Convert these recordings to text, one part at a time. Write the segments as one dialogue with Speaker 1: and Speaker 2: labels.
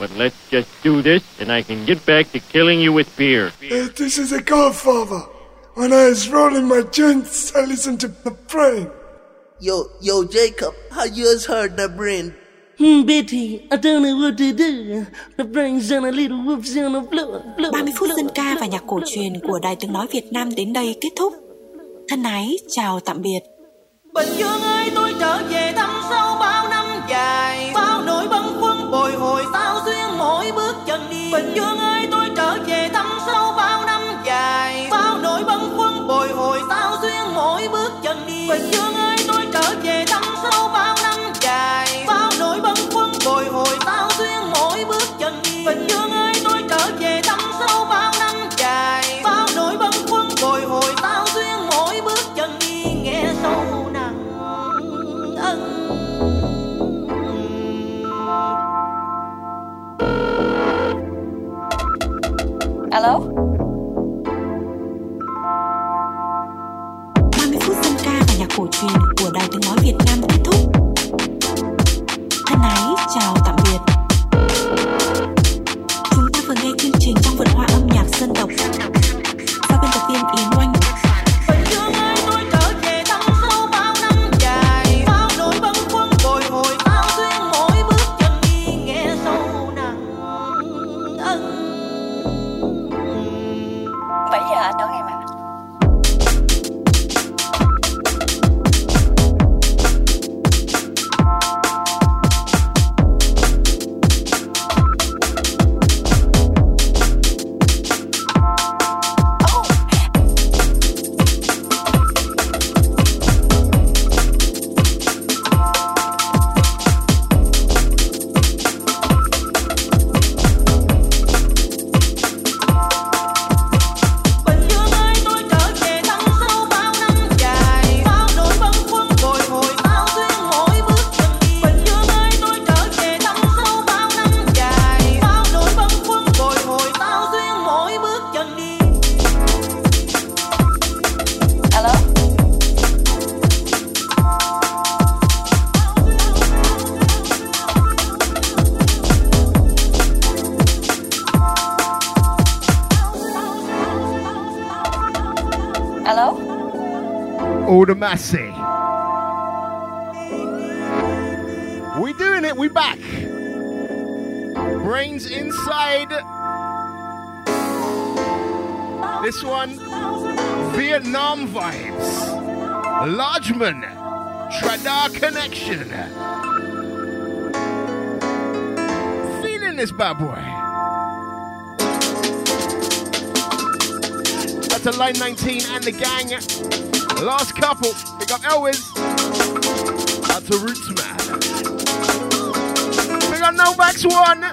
Speaker 1: But let's just do this and I can get back to killing you with beer.
Speaker 2: Uh, this is a godfather. When I was rolling my joints, I listened to the brain.
Speaker 3: Yo, yo, Jacob, how you just heard the brain?
Speaker 4: Hmm, Betty, I don't know what to do. The brain's on a little whoops on the floor. floor
Speaker 5: 30 phút dân ca và nhạc cổ truyền của Đài Tiếng Nói Việt Nam đến đây kết thúc. Thân ái, chào tạm biệt.
Speaker 3: Bình Dương ơi, tôi trở về
Speaker 5: Alo?
Speaker 6: The massy. We doing it, we back. Brains inside. This one, Vietnam vibes. Largeman, Tradar connection. Feeling this bad boy. That's a line 19 and the gang. Last couple. Pick up Elwiz. Out to Roots Man. Pick up Novak's one.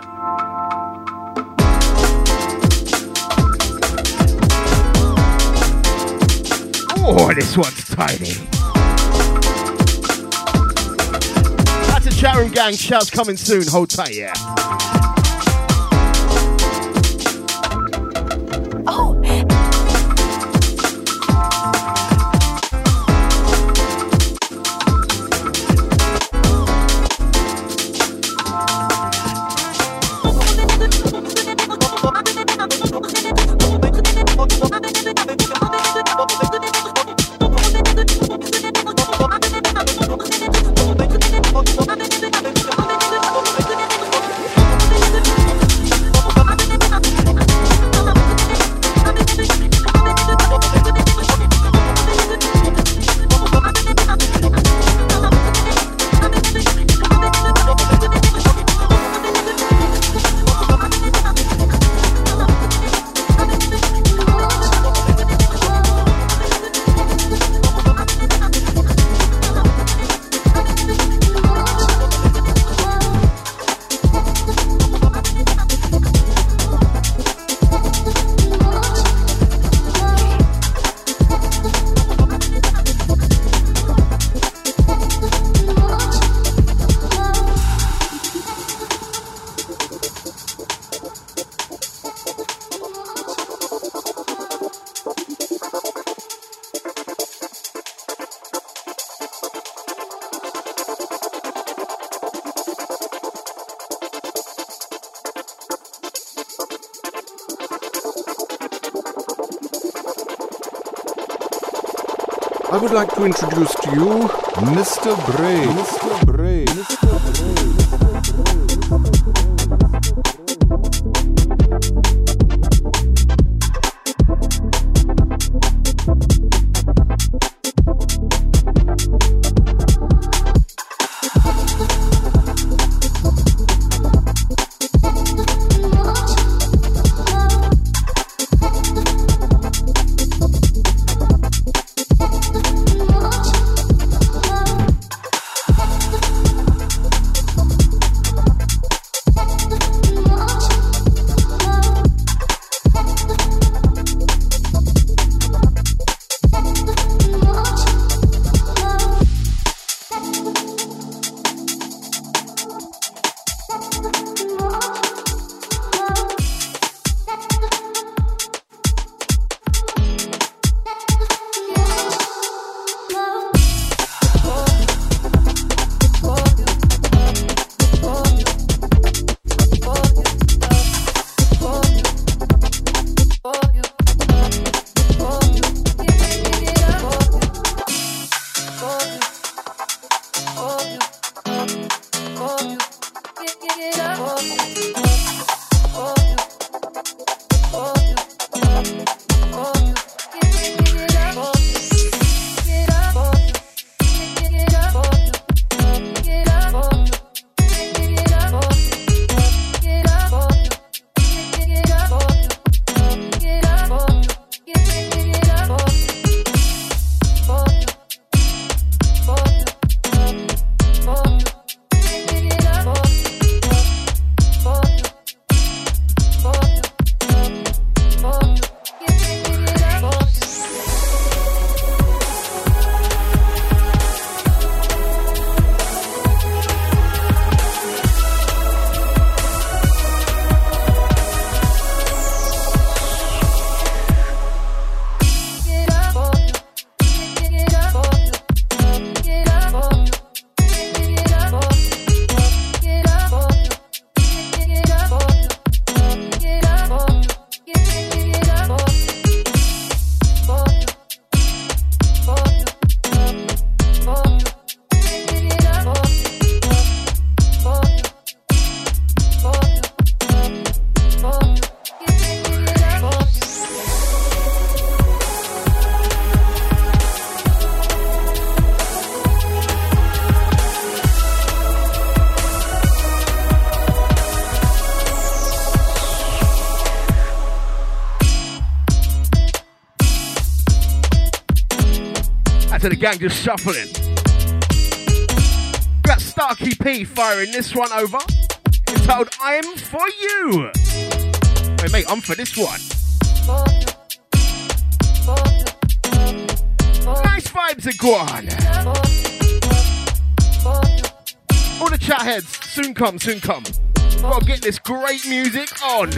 Speaker 6: Oh, this one's tiny. That's a chat room gang. Shouts coming soon. Hold tight, yeah.
Speaker 5: Oh,
Speaker 7: to introduce to you Mr. Bray.
Speaker 6: The gang just shuffling. Got Starkey P firing this one over. Entitled I'm for you. Wait, mate, I'm for this one. Nice vibes at Guan. All the chat heads, soon come, soon come. Gotta get this great music on.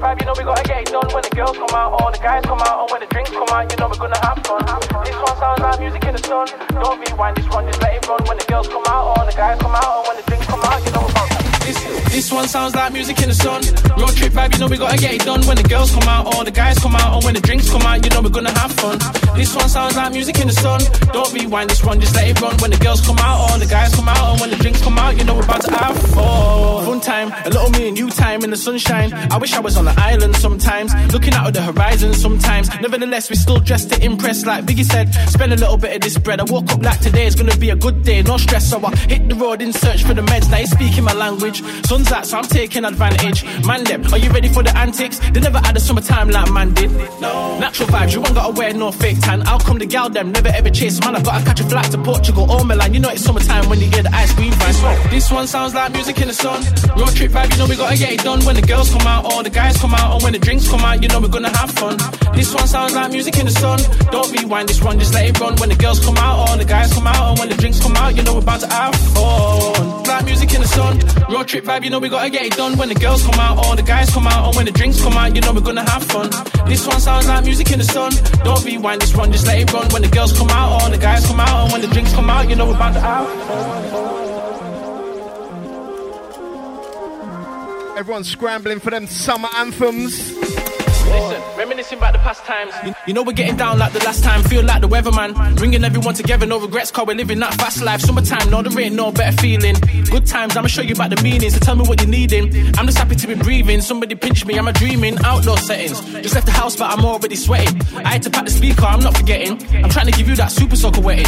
Speaker 8: Vibe, you know we gotta get it done. When the girls come out, or the guys come out, or when the drinks come out, you know we're gonna have fun. This one sounds like music in the sun. Don't rewind this one, just let it run. When the girls come out, or the guys come out, or when the drinks come out, you know we're about
Speaker 9: This, this one sounds like music in the sun. Road trip vibe, you know we gotta get it done. When the girls come out, or the guys come out, or when the drinks come out, you know we're gonna have fun. This one sounds like music in the sun. Don't rewind this one, just let it run. When the girls come out, or the guys come out, or when the drinks come out, you know we're about to have fun. Fun time, a little me and you time in the sunshine. I wish I was on the island sometimes, looking out at the horizon sometimes. Nevertheless, we still dressed to impress, like Biggie said. Spend a little bit of this bread. I woke up like today is gonna be a good day, no stress. So I hit the road in search for the meds. Now he's speaking my language. Sun's out, so I'm taking advantage. Man, them, are you ready for the antics? They never had a summertime like man did. No. Natural vibes, you ain't gotta wear no fake tan. I'll come the gal them, never ever chase man. I gotta catch a flight to Portugal or Milan. You know it's summertime when you hear the ice cream vibes. This one sounds like music in the sun. Road trip vibe, you know we gotta get it done. When the girls come out, or the guys come out, or when the drinks come out, you know we're gonna have fun. This one sounds like music in the sun. Don't rewind this one, just let it run. When the girls come out, or the guys come out, or when the drinks come out, you know we're about to have fun. Like music in the sun. Road trip vibe, you know we gotta get it done. When the girls come out, or the guys come out, or when the drinks come out, you know we're gonna have fun. This one sounds like music in the sun. Don't rewind this one, just let it run. When the girls come out, or the guys come out, and when the drinks come out, you know we're about to out.
Speaker 6: Everyone's scrambling for them summer anthems.
Speaker 9: Listen, reminiscing about the past times. You, you know we're getting down like the last time. Feel like the weatherman. Bringing everyone together, no regrets, cause we're living that fast life. Summertime, no, there ain't no better feeling. Good times, I'ma show you about the meaning. So tell me what you're needing. I'm just happy to be breathing. Somebody pinch me, I'm a dreaming. Outdoor settings. Just left the house, but I'm already sweating. I had to pack the speaker, I'm not forgetting. I'm trying to give you that super soaker wetting.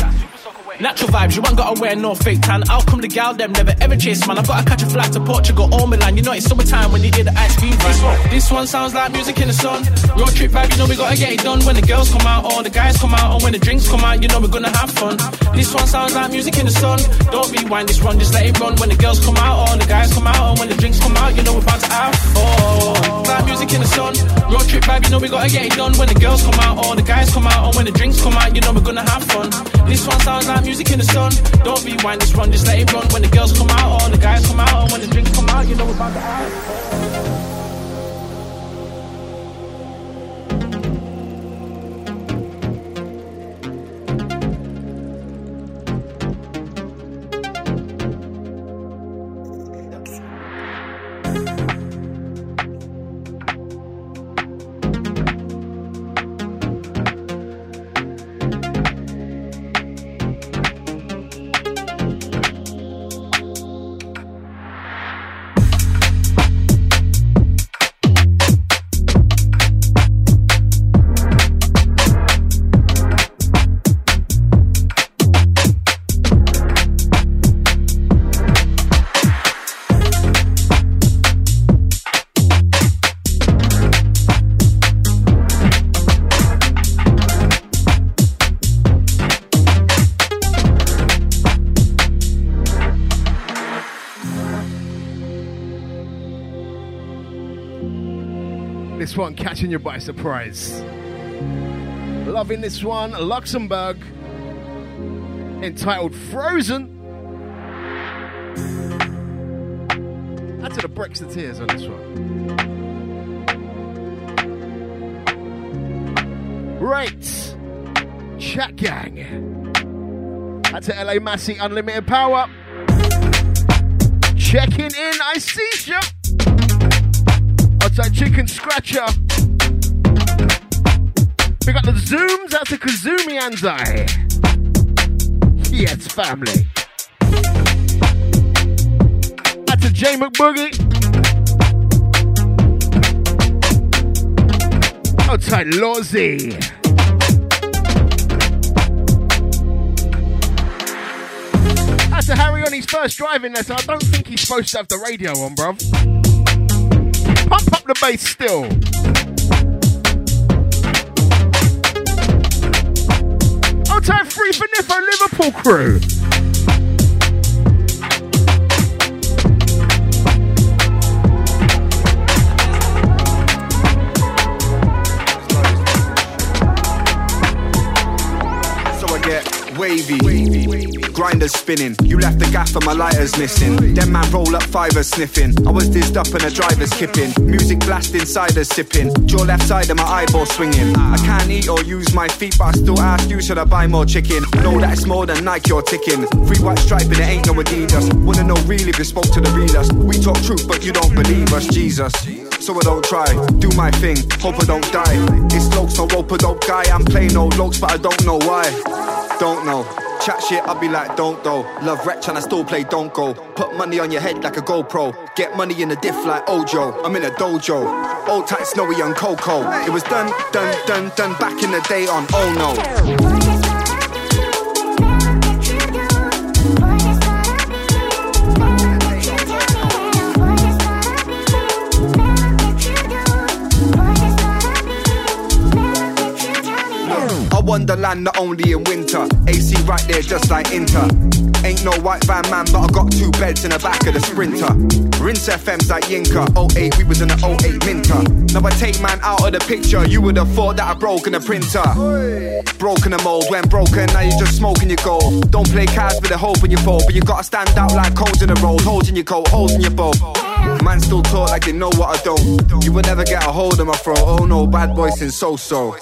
Speaker 9: Natural vibes, you ain't gotta wear no fake tan. Out come the gal, them never ever chase man. I've gotta catch a flight to Portugal or Milan. You know it's summertime when you hear the ice cream van. This one sounds like music in the sun. Road trip vibe, you know we gotta get it done. When the girls come out, or the guys come out, or when the drinks come out, you know we're gonna have fun. This one sounds like music in the sun. Don't rewind this one, just let it run. When the girls come out, or the guys come out, or when the drinks come out, you know we're about to have. Oh, like music in the sun. Road trip vibe, you know we gotta get it done. When the girls come out, or the guys come out, or when the drinks come out, you know we're gonna have fun. This one sounds like music in the sun. Don't rewind this run, just let it run. When the girls come out, or the guys come out, or when the drinks come out, you know about to have.
Speaker 6: Catching you by surprise. Loving this one, Luxembourg, entitled Frozen. Add to the Brexiteers on this one. Right, Chat Gang. Add to LA Massey, Unlimited Power. Checking in, I see ya. Outside Chicken Scratcher. We got the Zooms out to Kazumi Anzai. Yes, family. Out to J McBoogie. Outside. That's to Harry on his first driving lesson. I don't think he's supposed to have the radio on, bruv. Pump up the bass still. Outside free for Niffo Liverpool crew.
Speaker 10: Grinders spinning. You left the gaff and my lighters missing. Them man roll up fivers sniffing. I was dizzed up and a driver's kipping. Music blasting, ciders sipping. Jaw left side of my eyeball swinging. I can't eat or use my feet, but I still ask you, should I buy more chicken? Know that it's more than Nike or ticking. Free white stripe and it ain't no Adidas. Wanna know really if you spoke to the readers. We talk truth, but you don't believe us, Jesus. So I don't try, do my thing, hope I don't die. It's lokes, no rope, a dope guy. I'm playing no lokes, but I don't know why. Don't know. Chat shit, I'll be like, don't though. Love wretch and I still play don't go. Put money on your head like a GoPro. Get money in the diff like Ojo. I'm in a dojo. Old tight snowy on Coco. It was done, done, done, done back in the day on Oh no. Wonderland not only in winter. AC right there just like Inter. Ain't no white van man, but I got two beds in the back of the Sprinter. Rinse FM's like Yinka. 08, we was in the 08 Minter. Now I take man out of the picture. You would have thought that I broken a printer. Broken the mold, when broken, now you just smoking your goal. Don't play cards with a hope in your fold, but you gotta stand out like codes in a road. Holes in your coat, holes in your boat.
Speaker 11: Man still talk like they know what I don't. You would never get a hold of my throat. Oh no, bad boy since so so.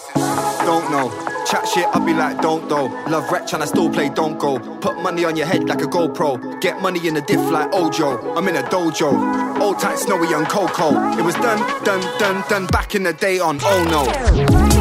Speaker 11: Don't know. Chat shit, I'll be like, don't though. Love wretch and I still play don't go. Put money on your head like a GoPro. Get money in the diff like Ojo. I'm in a dojo. Old tight snowy on Coco. It was done, done, done, done back in the day on oh no.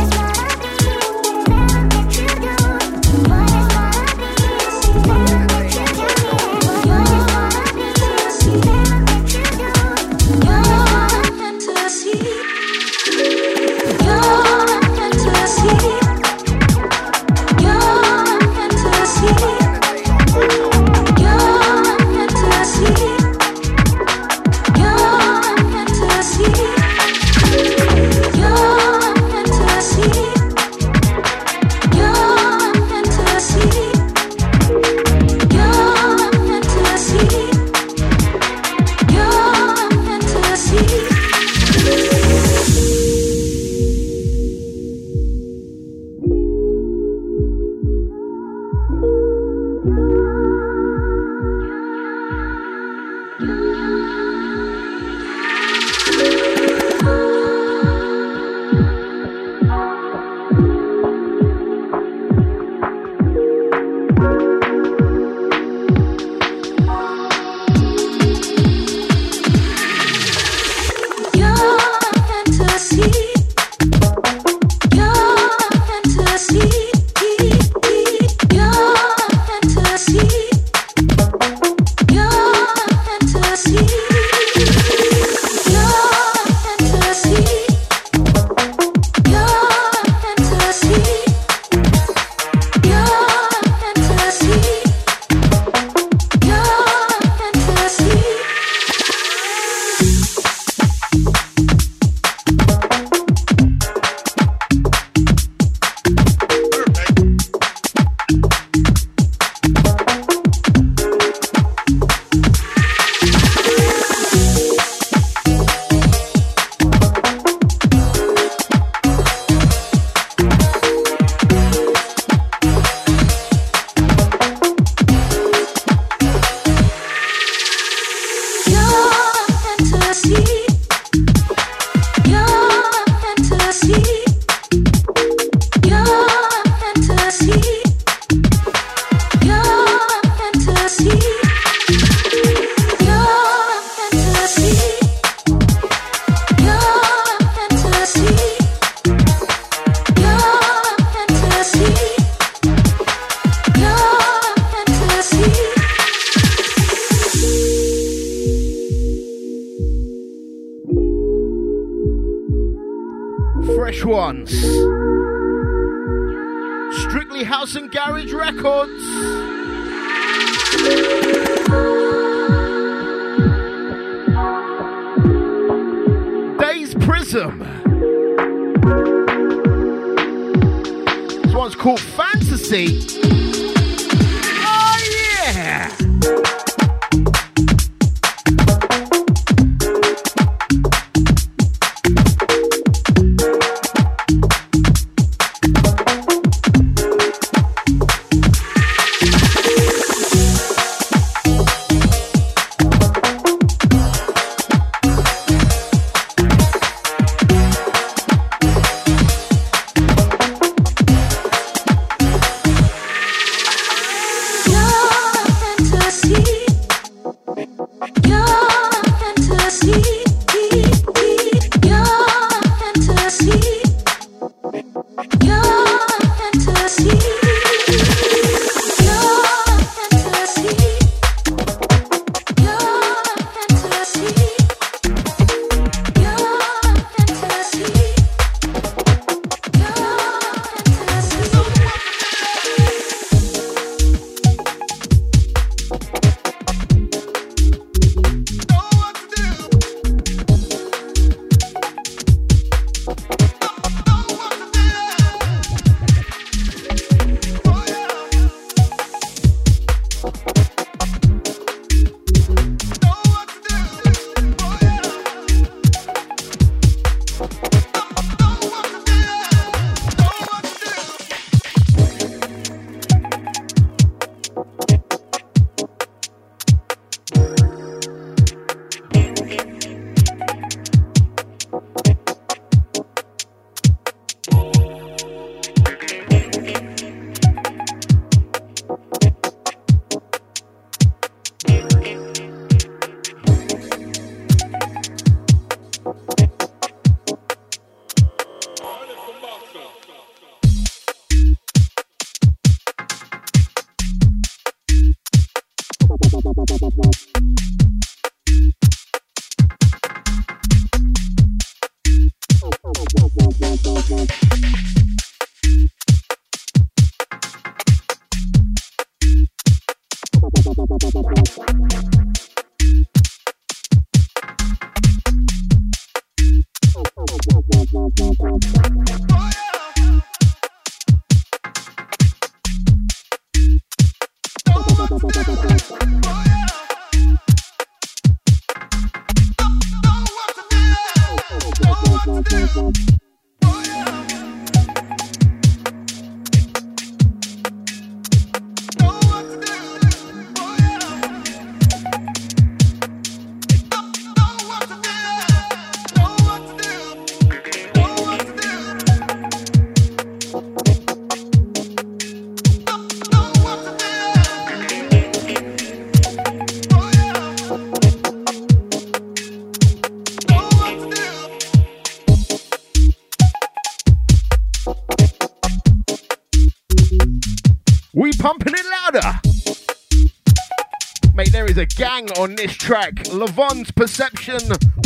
Speaker 11: this
Speaker 12: track Lavon's Perception,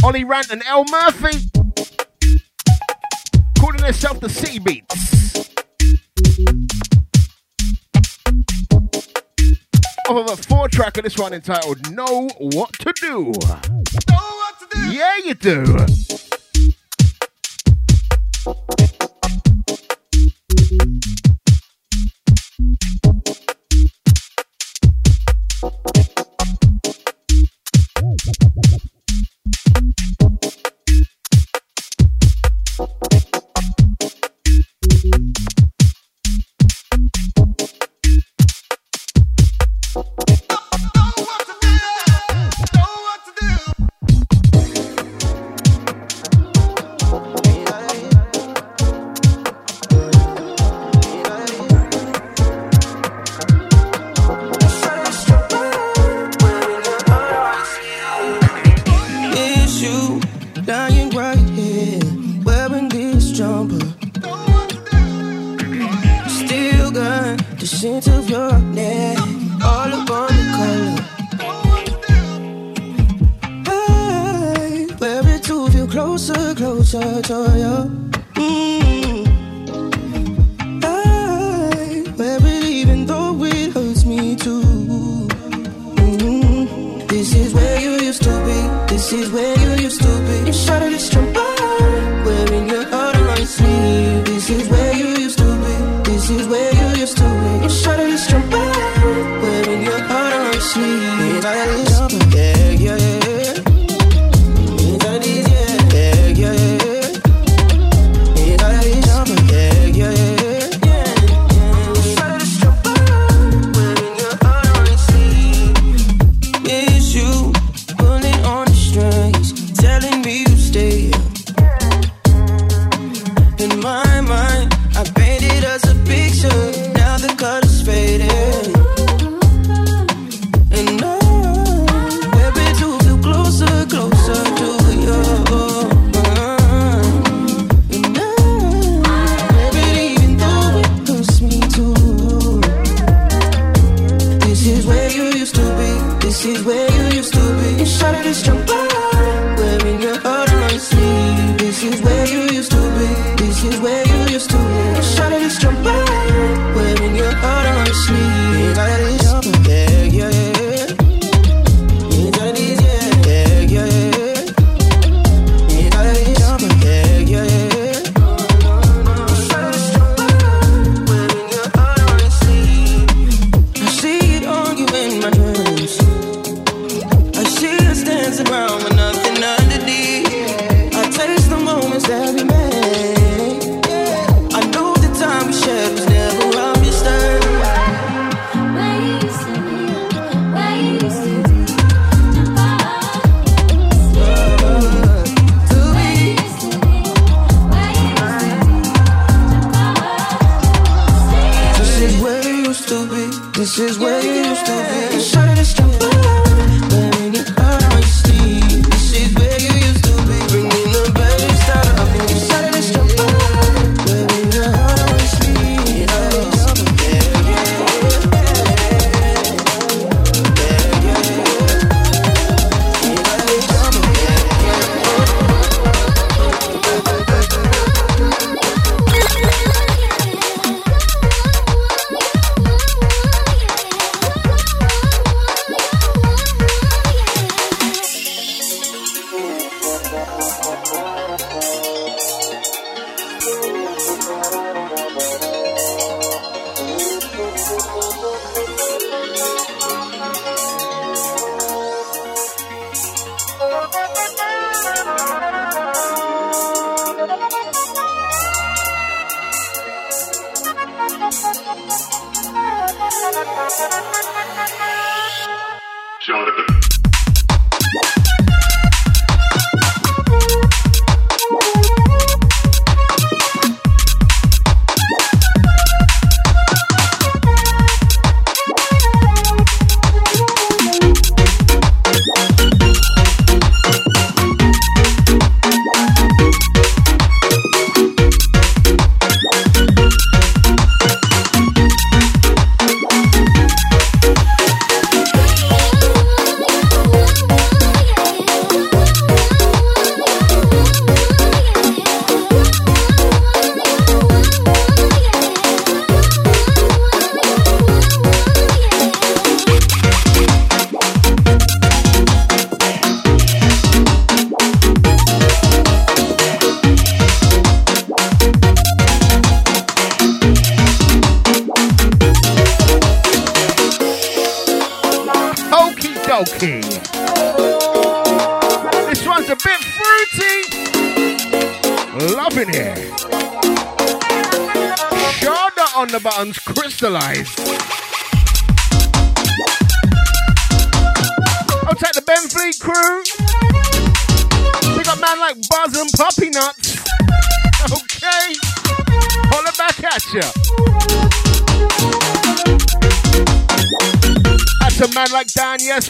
Speaker 12: Ollie Rant, and El Murphy. Calling themselves the City Beats. Off of a four track of this one entitled Know What to Do. Know what to do. Yeah, you do.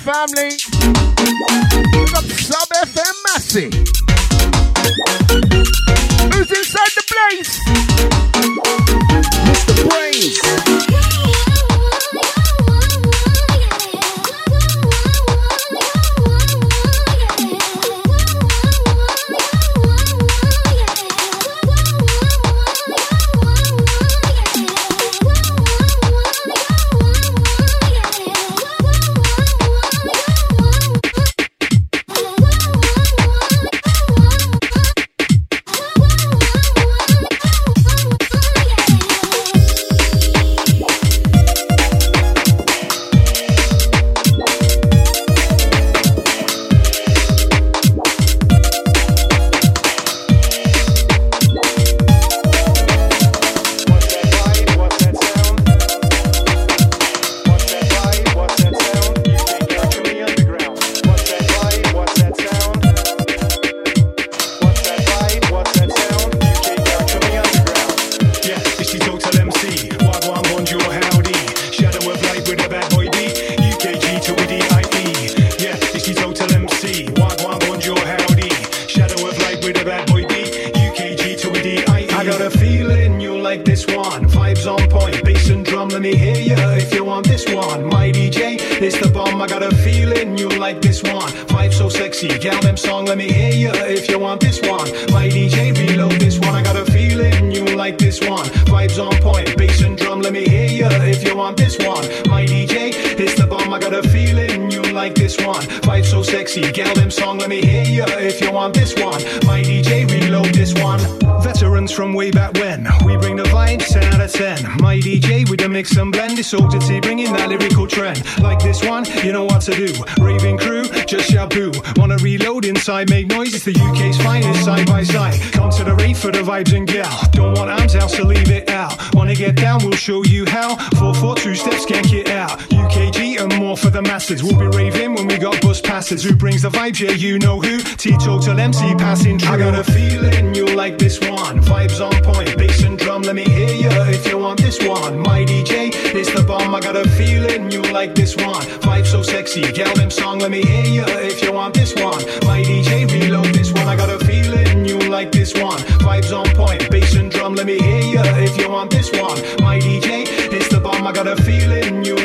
Speaker 6: Family.
Speaker 13: Yeah, you know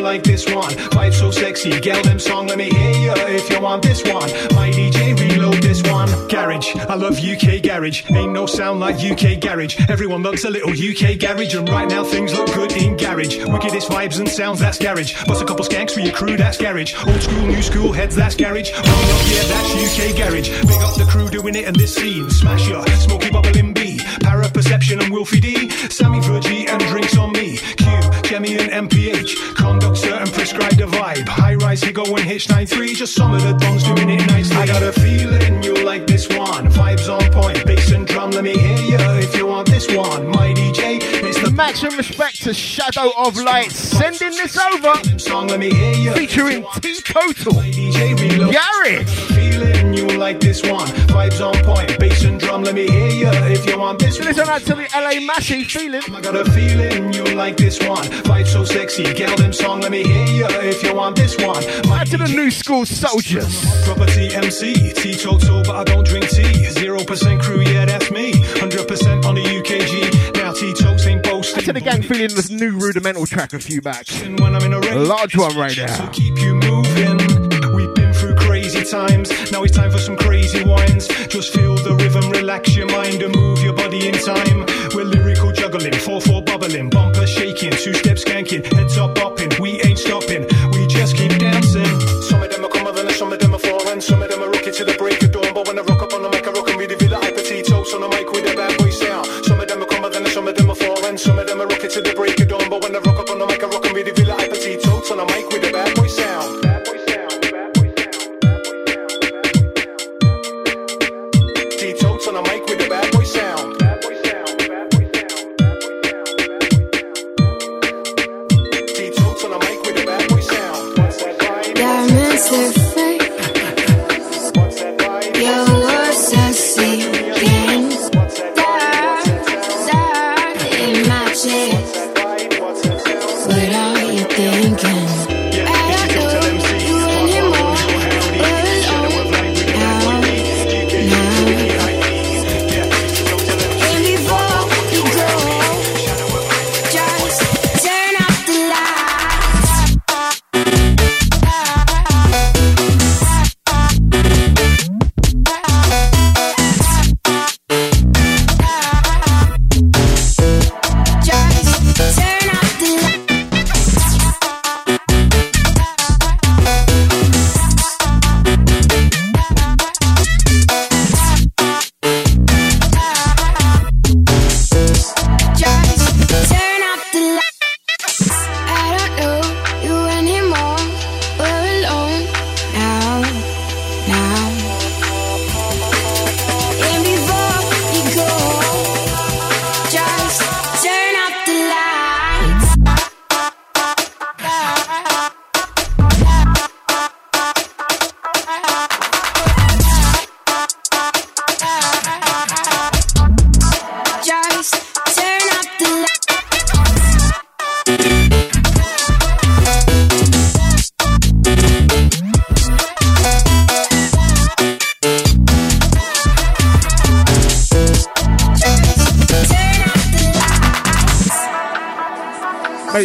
Speaker 13: like this one. Vibe so sexy, gal them song. Let me hear ya if you want this one. My DJ, reload this one. Garage, I love UK garage. Ain't no sound like UK garage. Everyone loves a little UK garage, and right now things look good in garage. Wickedest vibes and sounds, that's garage. Bust a couple skanks for your crew, that's garage. Old school, new school heads, that's garage. Roll up, yeah, that's UK garage. Big up the crew doing it in this scene. Smash ya, Smoky Bubbling Para Perception and Wolfie D. Sammy Virji and drinks on me. Q, Jemmy and MPH. Conduct certain prescribed a vibe. High rise, Higo and Hitch 93. Just some of the dons doing it nicely. I got a feeling you'll like this one. Vibes on point, bass and drum. Let me hear ya if you want this one. My DJ, the
Speaker 6: Maximum respect to Shadow of Light sending this over.
Speaker 13: Song, let me hear ya.
Speaker 6: Featuring.
Speaker 13: DJ reload.
Speaker 6: Gary.
Speaker 13: Feeling you like this one. Vibes on point, bass and drum. Let me hear ya if you want this one.
Speaker 6: Listen out to the LA Massey feeling.
Speaker 13: I got a feeling you like this one. Vibe so sexy, gal them song. Let me hear ya if you want this one. My
Speaker 6: to the new school soldiers.
Speaker 13: Property MC, teetotal, but I don't drink tea. Zero percent crew, yeah, that's me. Hundred percent on the UKG. Now ain't boasting.
Speaker 6: To the gang feeling this new Rudimental track a few back.
Speaker 13: When I'm in a
Speaker 6: A large one right now.
Speaker 13: keep you moving. We've been through crazy times. Now it's time for some crazy wines. Just feel the rhythm, relax your mind and move your body in time. We're lyrical juggling, 4-4 bubbling, bumper shaking, two steps skanking, heads up bopping. We ain't stopping, we just keep dancing. Some of them are coming and some of them are foreign. Some of them are rocking to the break of dawn. But when I rock up on the mic, I rock and really feel the hyper teetotes on the mic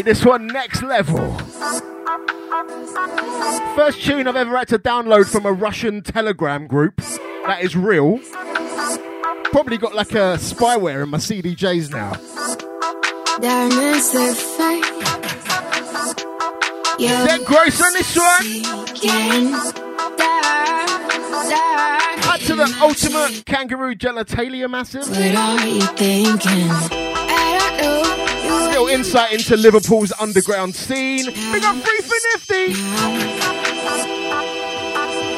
Speaker 6: Hey, this one next level. First tune I've ever had to download from a Russian Telegram group. That is real. Probably got like a spyware in my CDJs now.
Speaker 14: Fight.
Speaker 6: Grace on this one? Out to the ultimate kangaroo genitalia massive.
Speaker 14: What are you thinking?
Speaker 6: Little insight into Liverpool's underground scene. Big up free for nifty.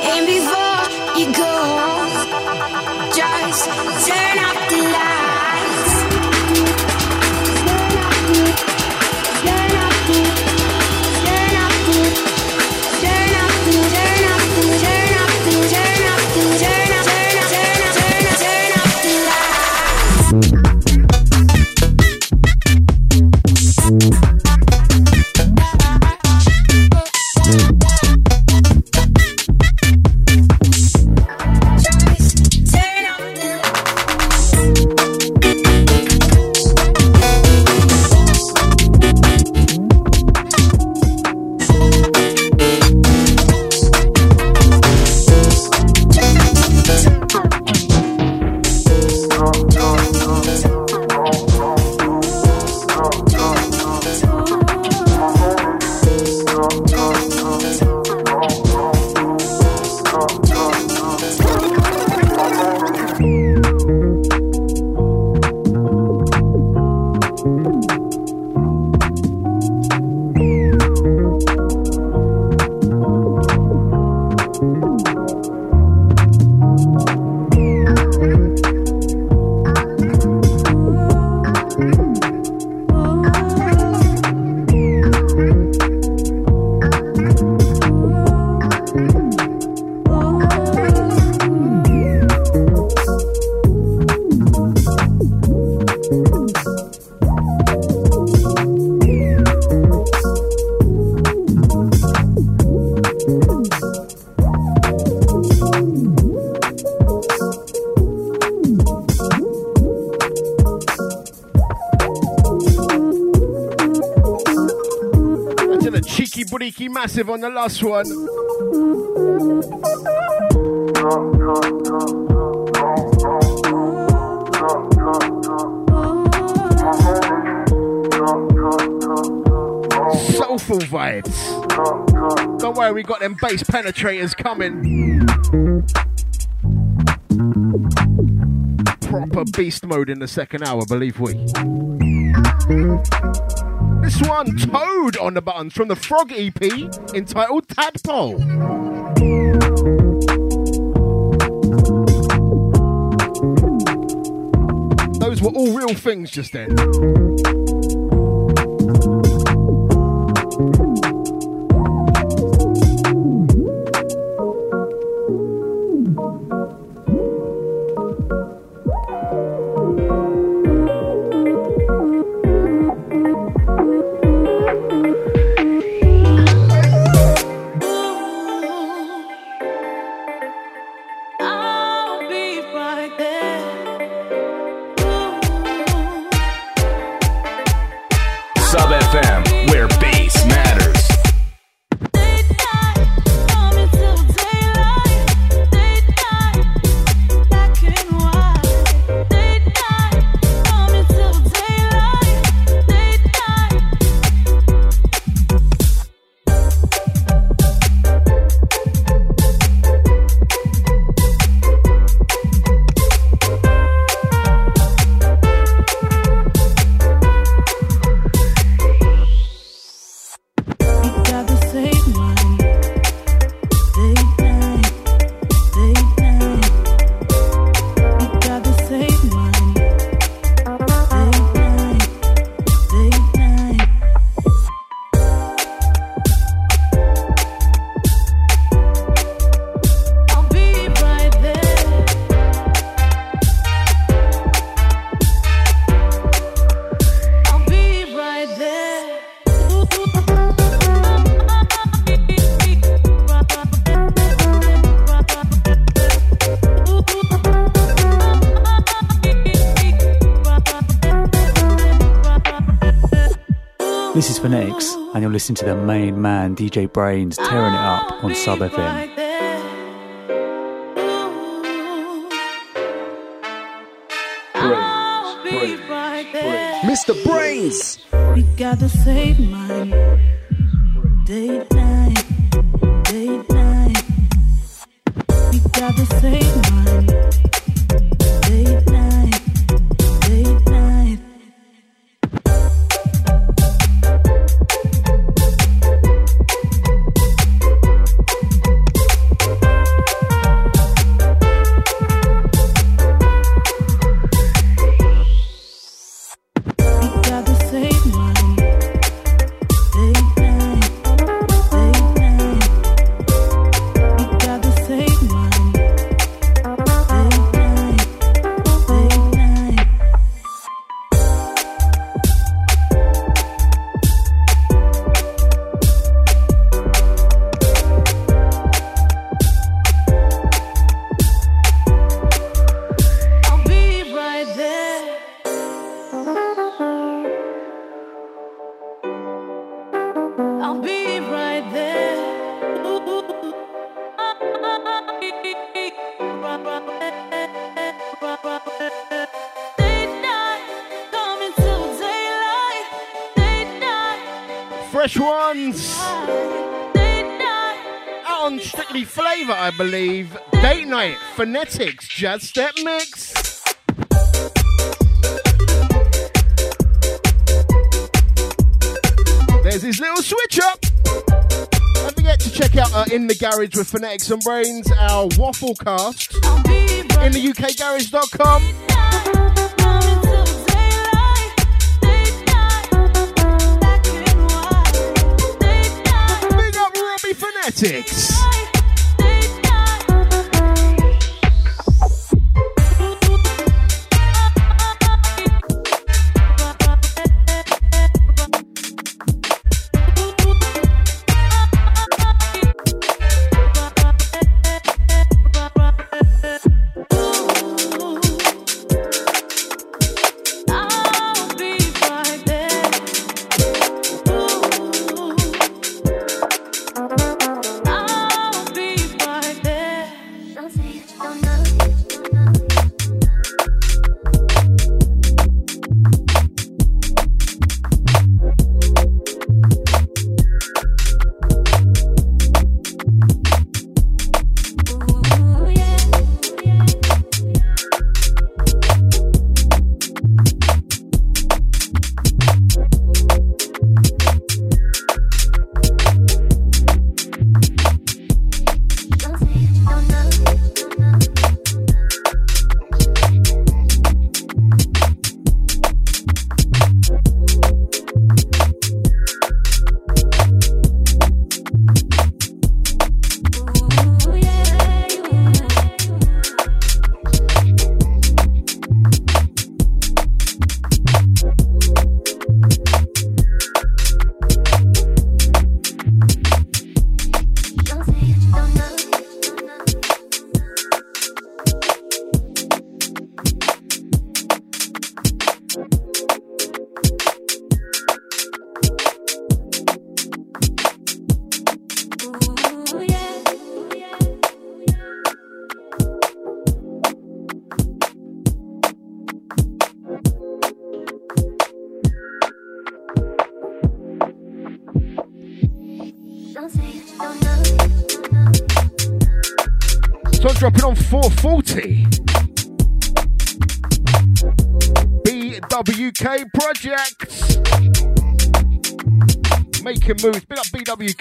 Speaker 14: And before you go, just turn off the lights. Turn off the, turn off the, turn off the, turn off the, turn off the,
Speaker 6: the last one. Soulful vibes. Don't worry, we got them bass penetrators coming. Proper beast mode in the second hour, believe we. This one, Toad on the buttons from the Frog EP entitled Tadpole. Those were all real things just then.
Speaker 15: Listening to the main man, DJ Brains, tearing it up on Sub FM.
Speaker 6: Mr. Brains.
Speaker 16: We got the same
Speaker 6: phonetics, jazz step mix. There's his little switch up. Don't forget to check out uh, In the Garage with Phonetics and Brains, our waffle cast. In the UKGarage.com.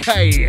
Speaker 6: BWK.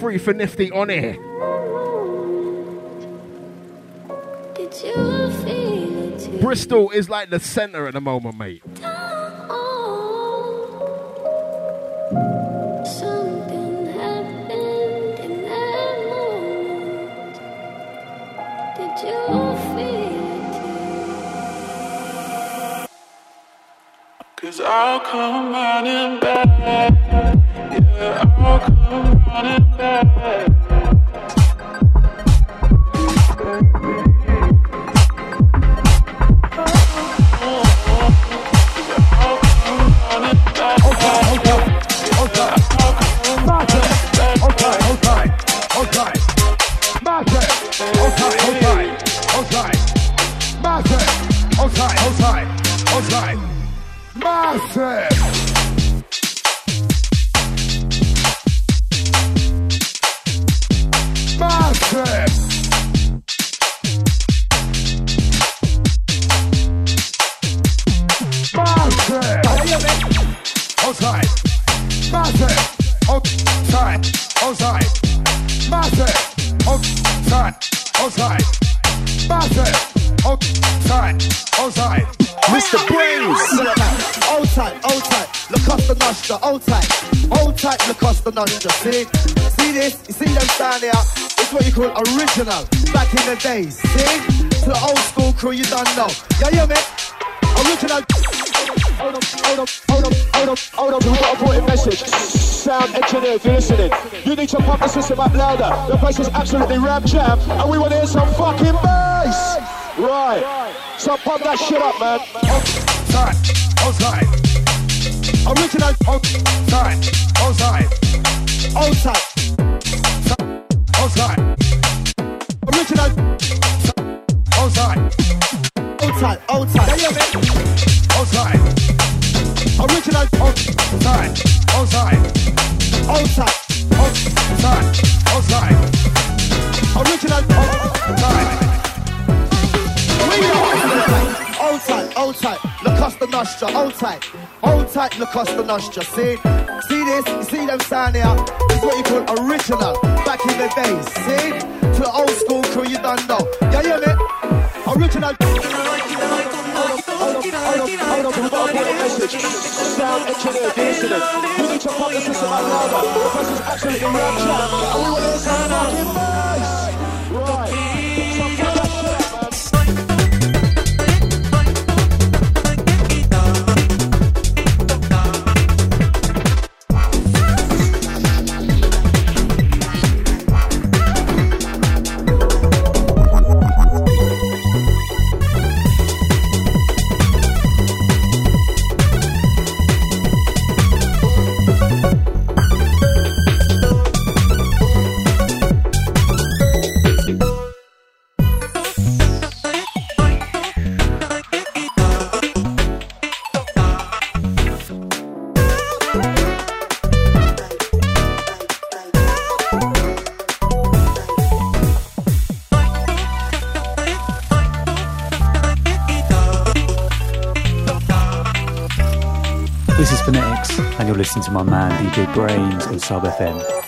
Speaker 6: free for Nifty on
Speaker 17: air.
Speaker 6: Bristol is like the centre at the moment, mate.
Speaker 18: Cause I'll come running back
Speaker 19: trap. look us the nostril. See? See this? You see them sign here? It's what you call original. Back in the days. See? To the old school crew, you done know. Yeah, yeah, man. Original. Hold
Speaker 11: We got a message. Sound. We need to the system louder. The is absolutely.
Speaker 15: Sub FM.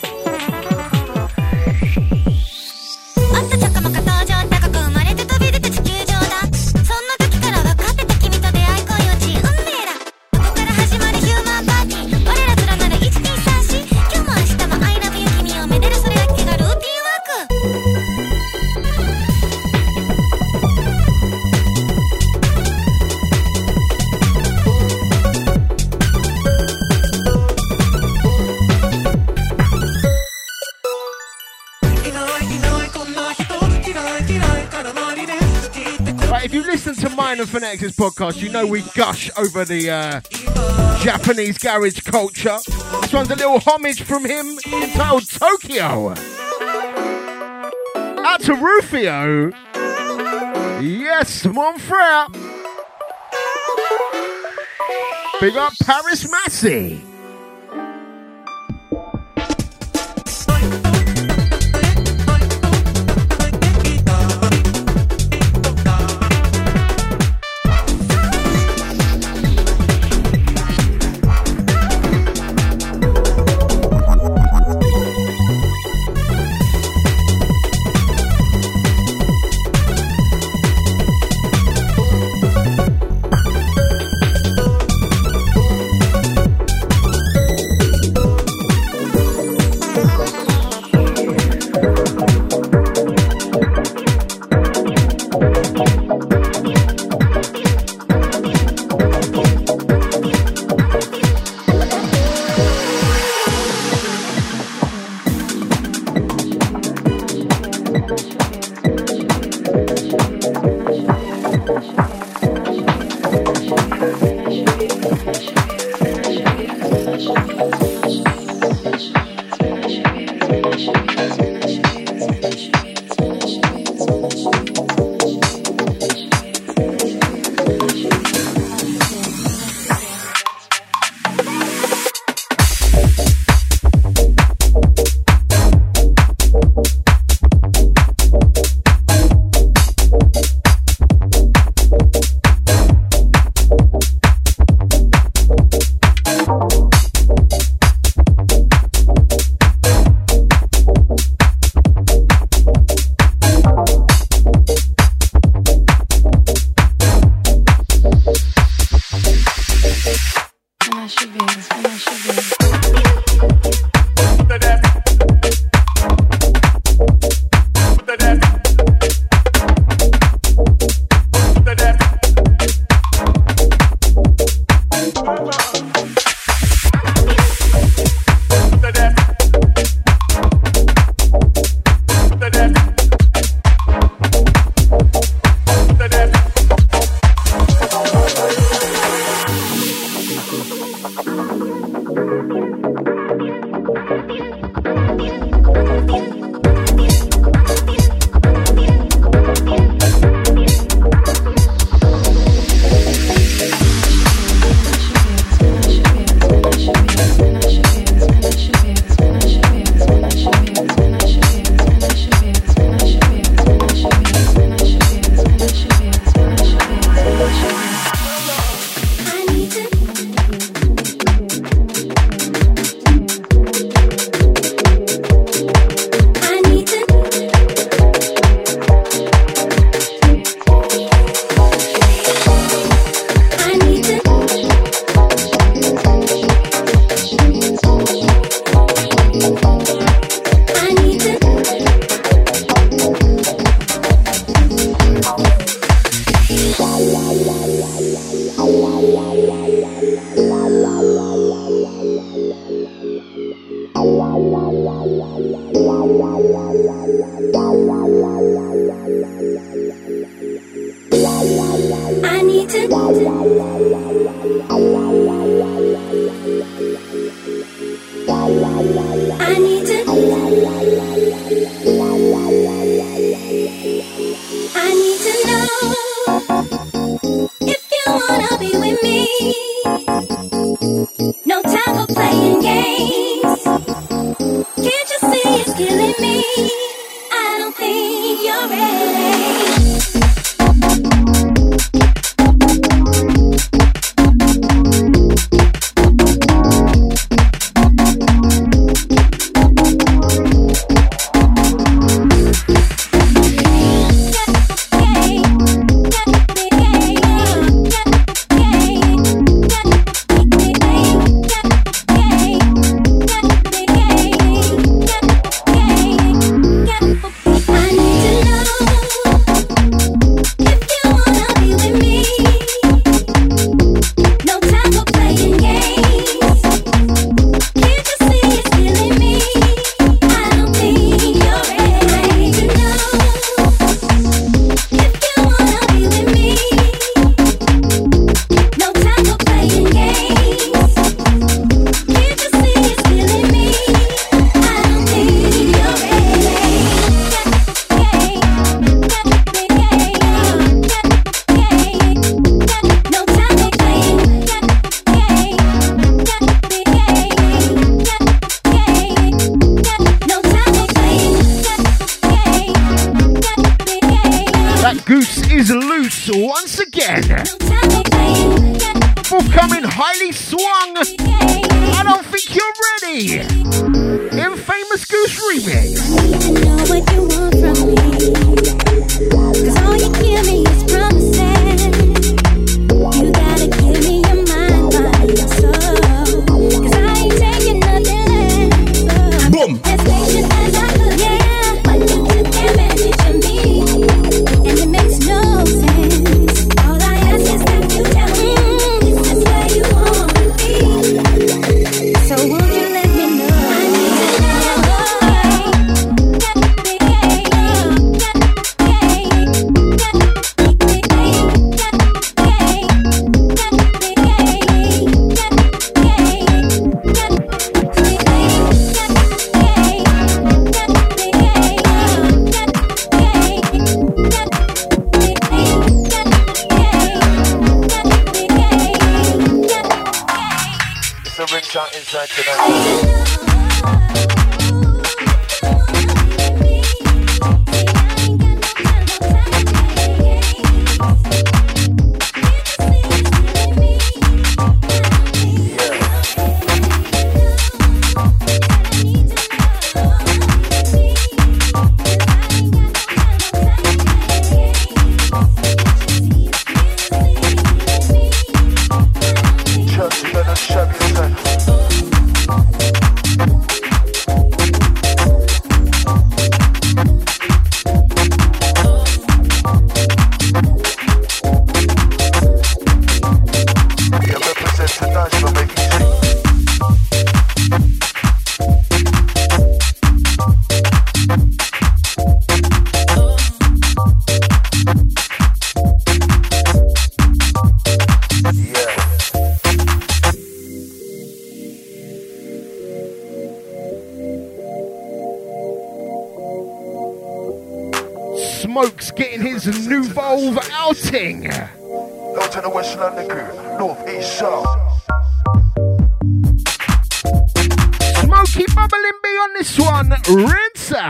Speaker 6: Fanatics podcast, you know we gush over the uh, Japanese garage culture. This one's a little homage from him entitled Tokyo. Out to Rufio. Yes, mon frère. Big up Paris Massey.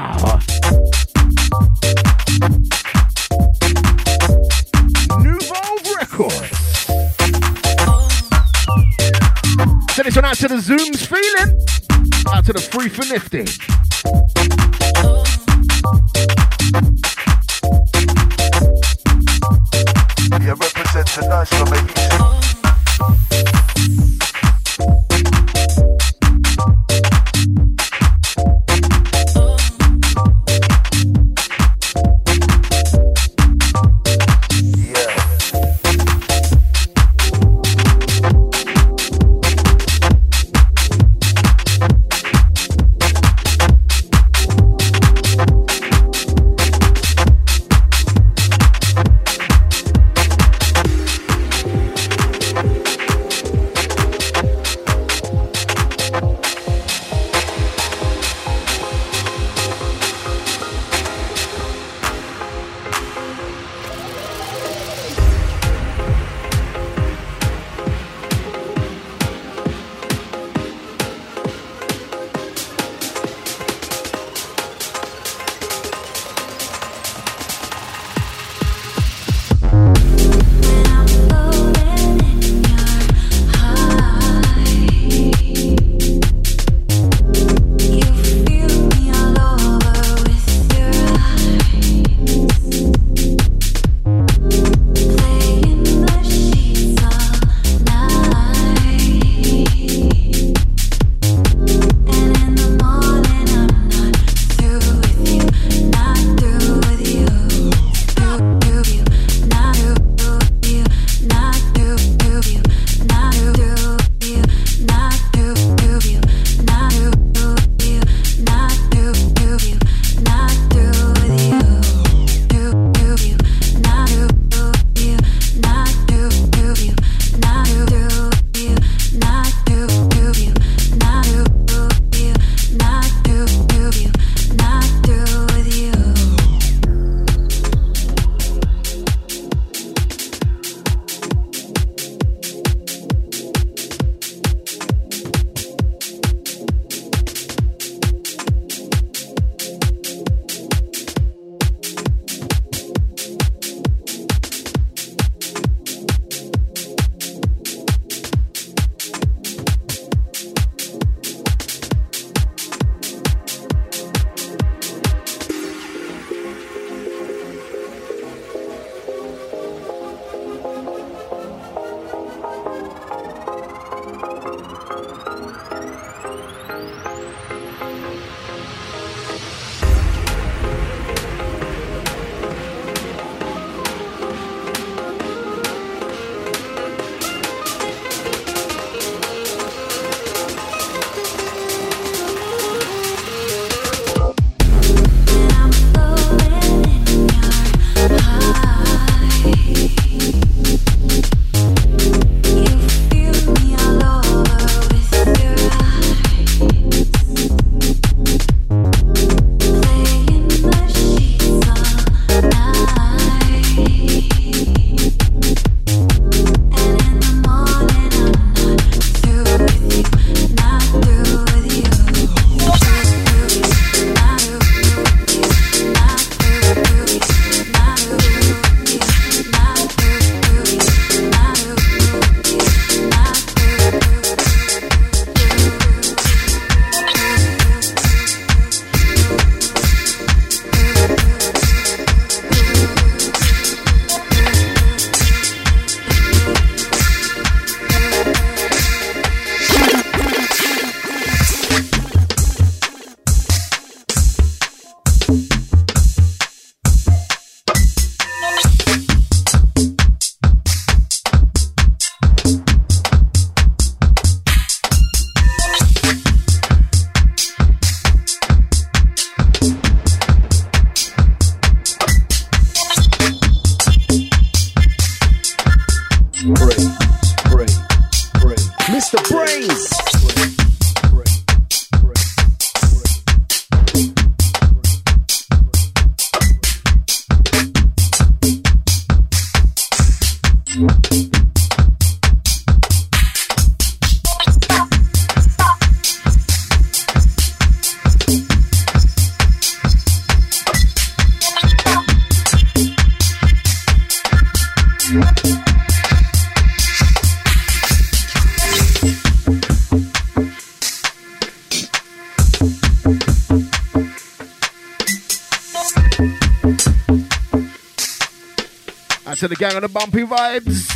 Speaker 6: Out. Records. Send this one out to the Zooms feeling. Out to the Free for Nifty.
Speaker 11: Yeah, represent tonight, so make
Speaker 6: to the gang on the bumpy vibes.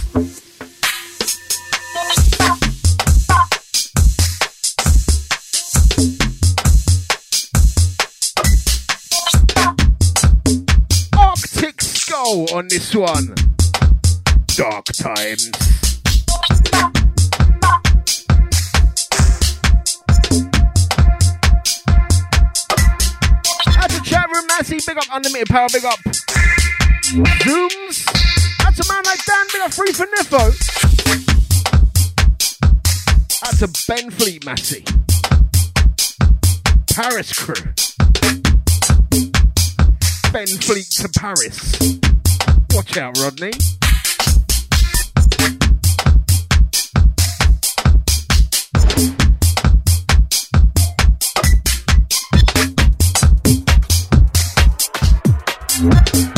Speaker 6: Arctic Skull on this one. Dark times. Massey, big up, Unlimited Power, big up. Zooms stand bit of free for Niffo. That's a Benfleet Massey. Paris crew. Benfleet to Paris. Watch out, Rodney.
Speaker 20: Thank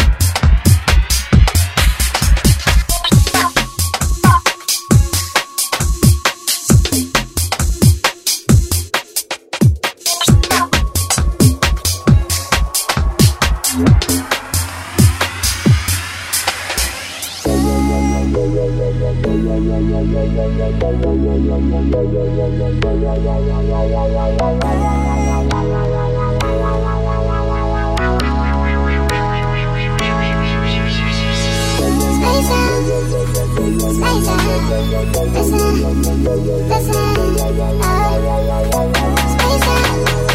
Speaker 20: Listen, listen, listen. Oh. Space out.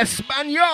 Speaker 21: español.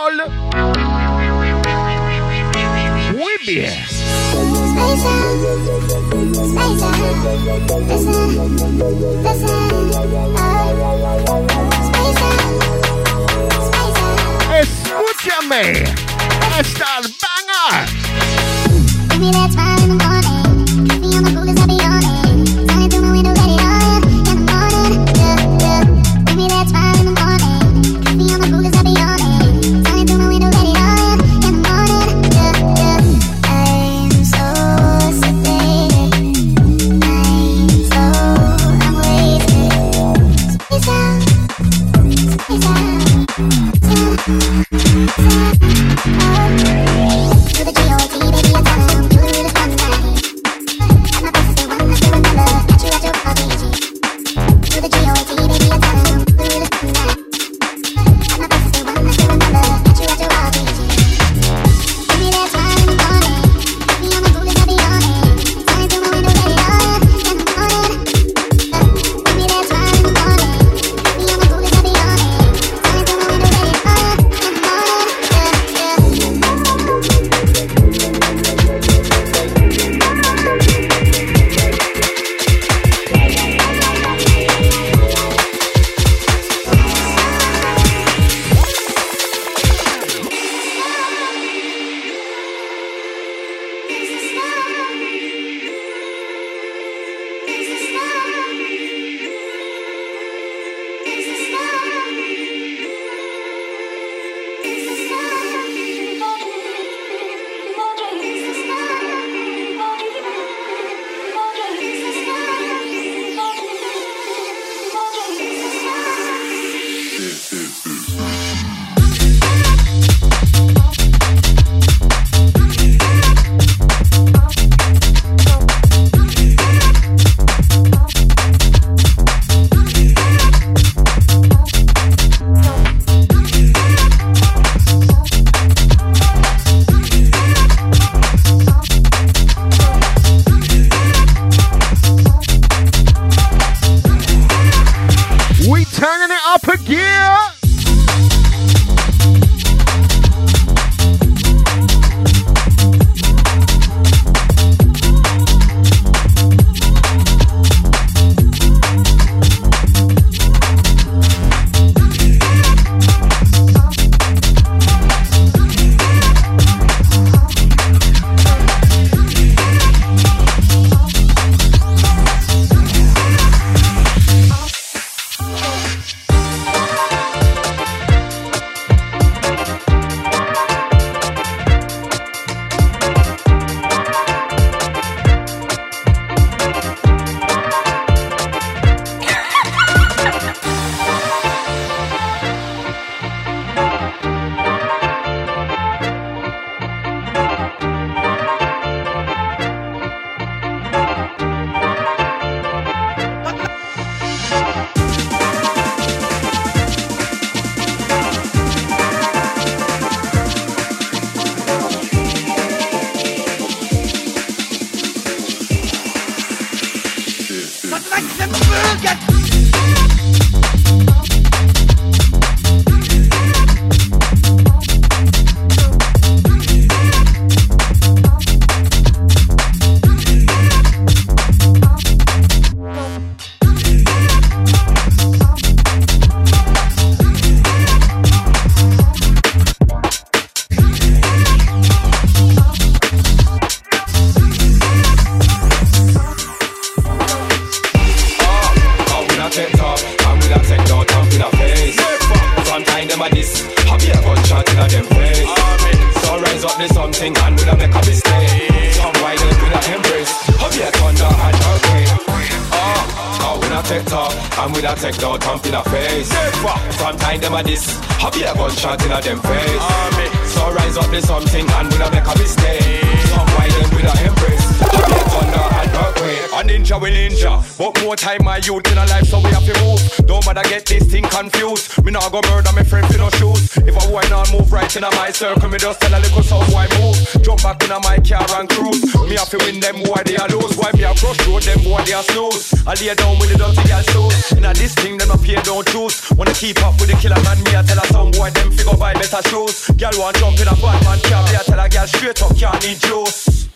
Speaker 21: Circle, me just tell a little some boy move. Jump back in my car and cruise. Me have to win them boy they a lose. Why me a crush road them boy they a snooze. I lay down with the dirty girl shoes. In a this thing them a pay don't choose. Wanna keep up with the killer man, me a tell a some boy them figure buy better shoes. Girl want jump in a bad man car, me a tell a girl straight up can't need juice.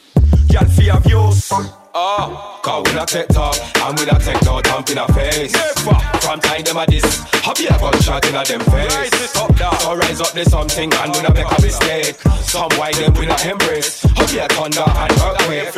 Speaker 21: Girl fear views.
Speaker 22: Oh, ah, cause we not take talk and we not take no thump in a face. Never. From time them a this, happy a gunshot in a them face. Rise up down. So rise up there's something and we not make a mistake. Some why them we not embrace. Happy a thunder and earthquake.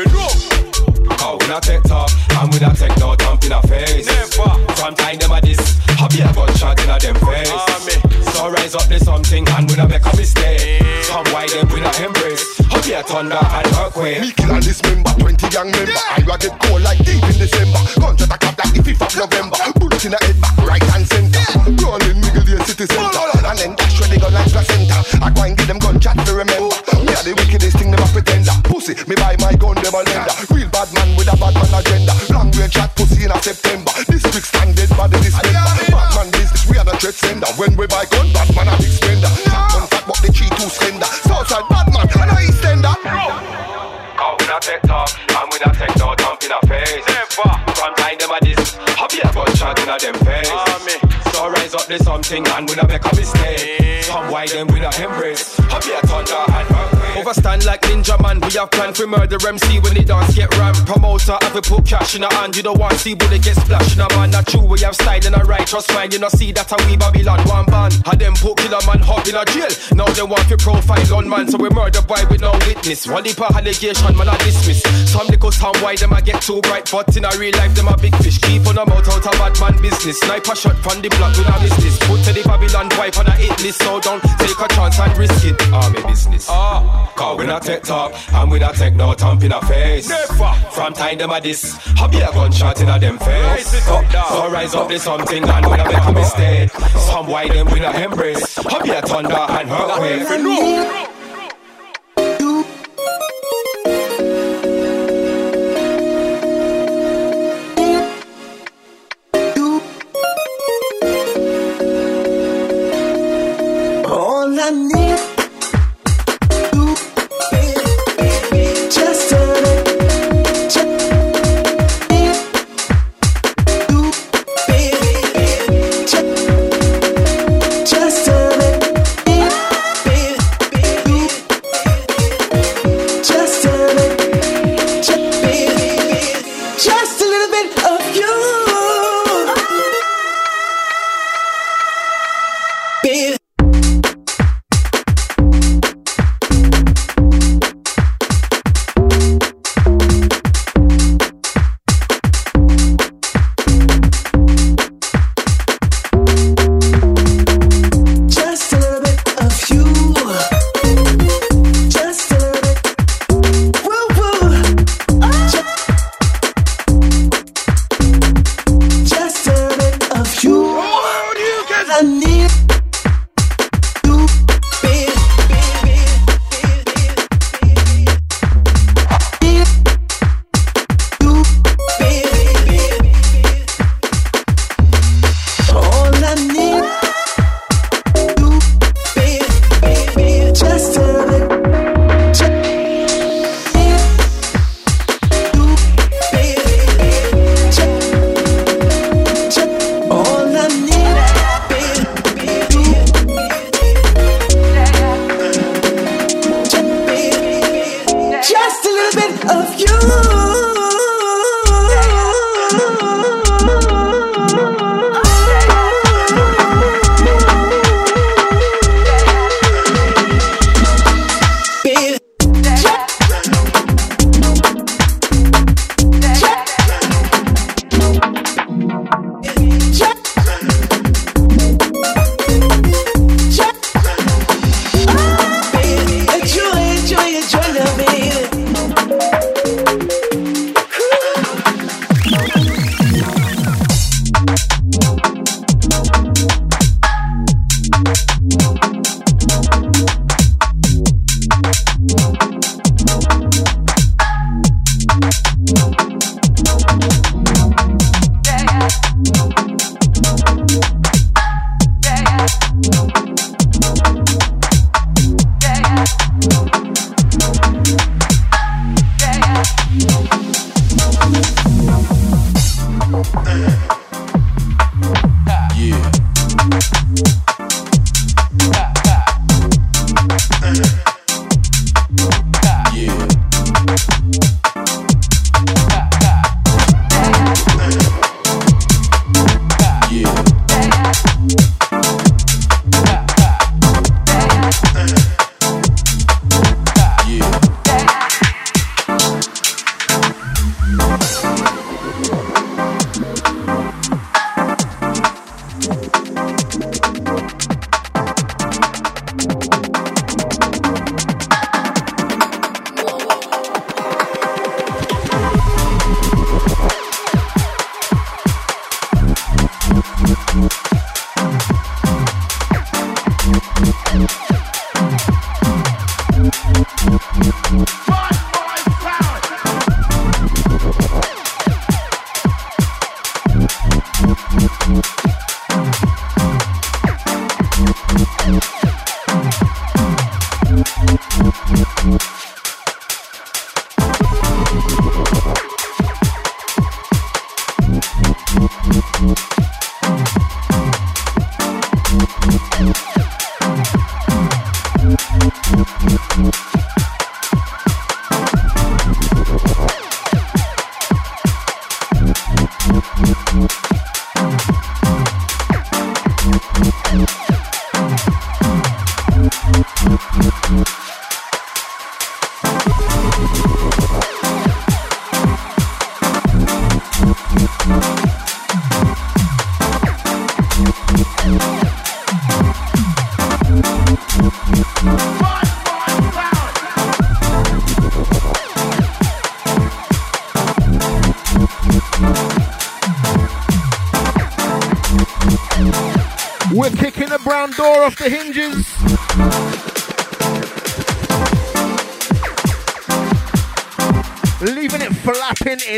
Speaker 22: Cause we not take talk and we not take no thump in a face. Never. From time them a this, happy a gunshot in a them face. So rise up there's something and we not make a mistake. Some why them we not embrace. Happy a thunder and earthquake.
Speaker 18: Me kill and dismember 20 gang member I will get cold like deep in December Gunshot a cap like the 5th of November Bullet in the head back right and center Rolling nigga the city center And then dash where they like placenta I go and give them gunshot to remember. Me are the wickedest thing them a pretender Pussy, me buy my gun them a lender. Real bad man with a bad man agenda. Long range shot pussy in a September. District standard body dismember Bad man business we are the threat sender. When we buy gun bad man a big spender. Fat gun fat but the key too slender. Southside bad man and a eastender
Speaker 22: Cause we not take talk. And we not take no thump in a face. Never. From time them a this, happy a gunshot in a them face. Rise up there's something and we not make a mistake. Some why them we not embrace. Happy a thunder and earthquake.
Speaker 21: Overstand like Ninja Man, we have plan for murder MC when the dance get rammed. Promoter have to put cash in a hand, you don't want to see bullet get splashed in a man. Not true, we have style and a righteous mind. You know see that and we Babylon one band. Had them put killer man hop in a jail. Now they want to profile on man, so we murder boy with no witness. One deeper allegation, man I dismiss. Some little sound why them I get too bright, but in a real life them a big fish. Keep on them out out of bad man business. Sniper shot from the block, we not this. Put to the Babylon wipe on a hit list, so don't take a chance and risk it. Army business.
Speaker 22: Ah, cause we not take talk and we not take no thump in a face. Never. From time them a this, happy a gunshot in a them face. Rise it up, down. So rise up there's something and we not make a mistake. Some why them we not embrace. Happy a thunder and earthquake.
Speaker 23: All I need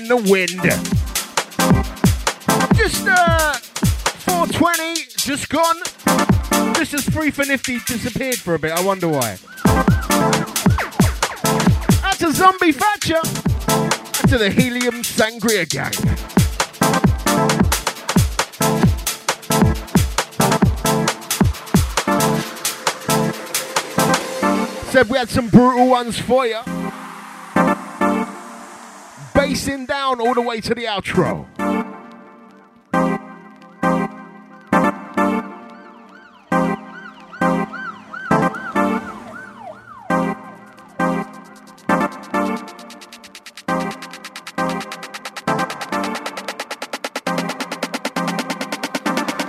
Speaker 6: in the wind. Just uh 420, just gone. Just as free for nifty disappeared for a bit. I wonder why. That's a zombie Thatcher. To the helium sangria gang. Said we had some brutal ones for you. Down all the way to the outro.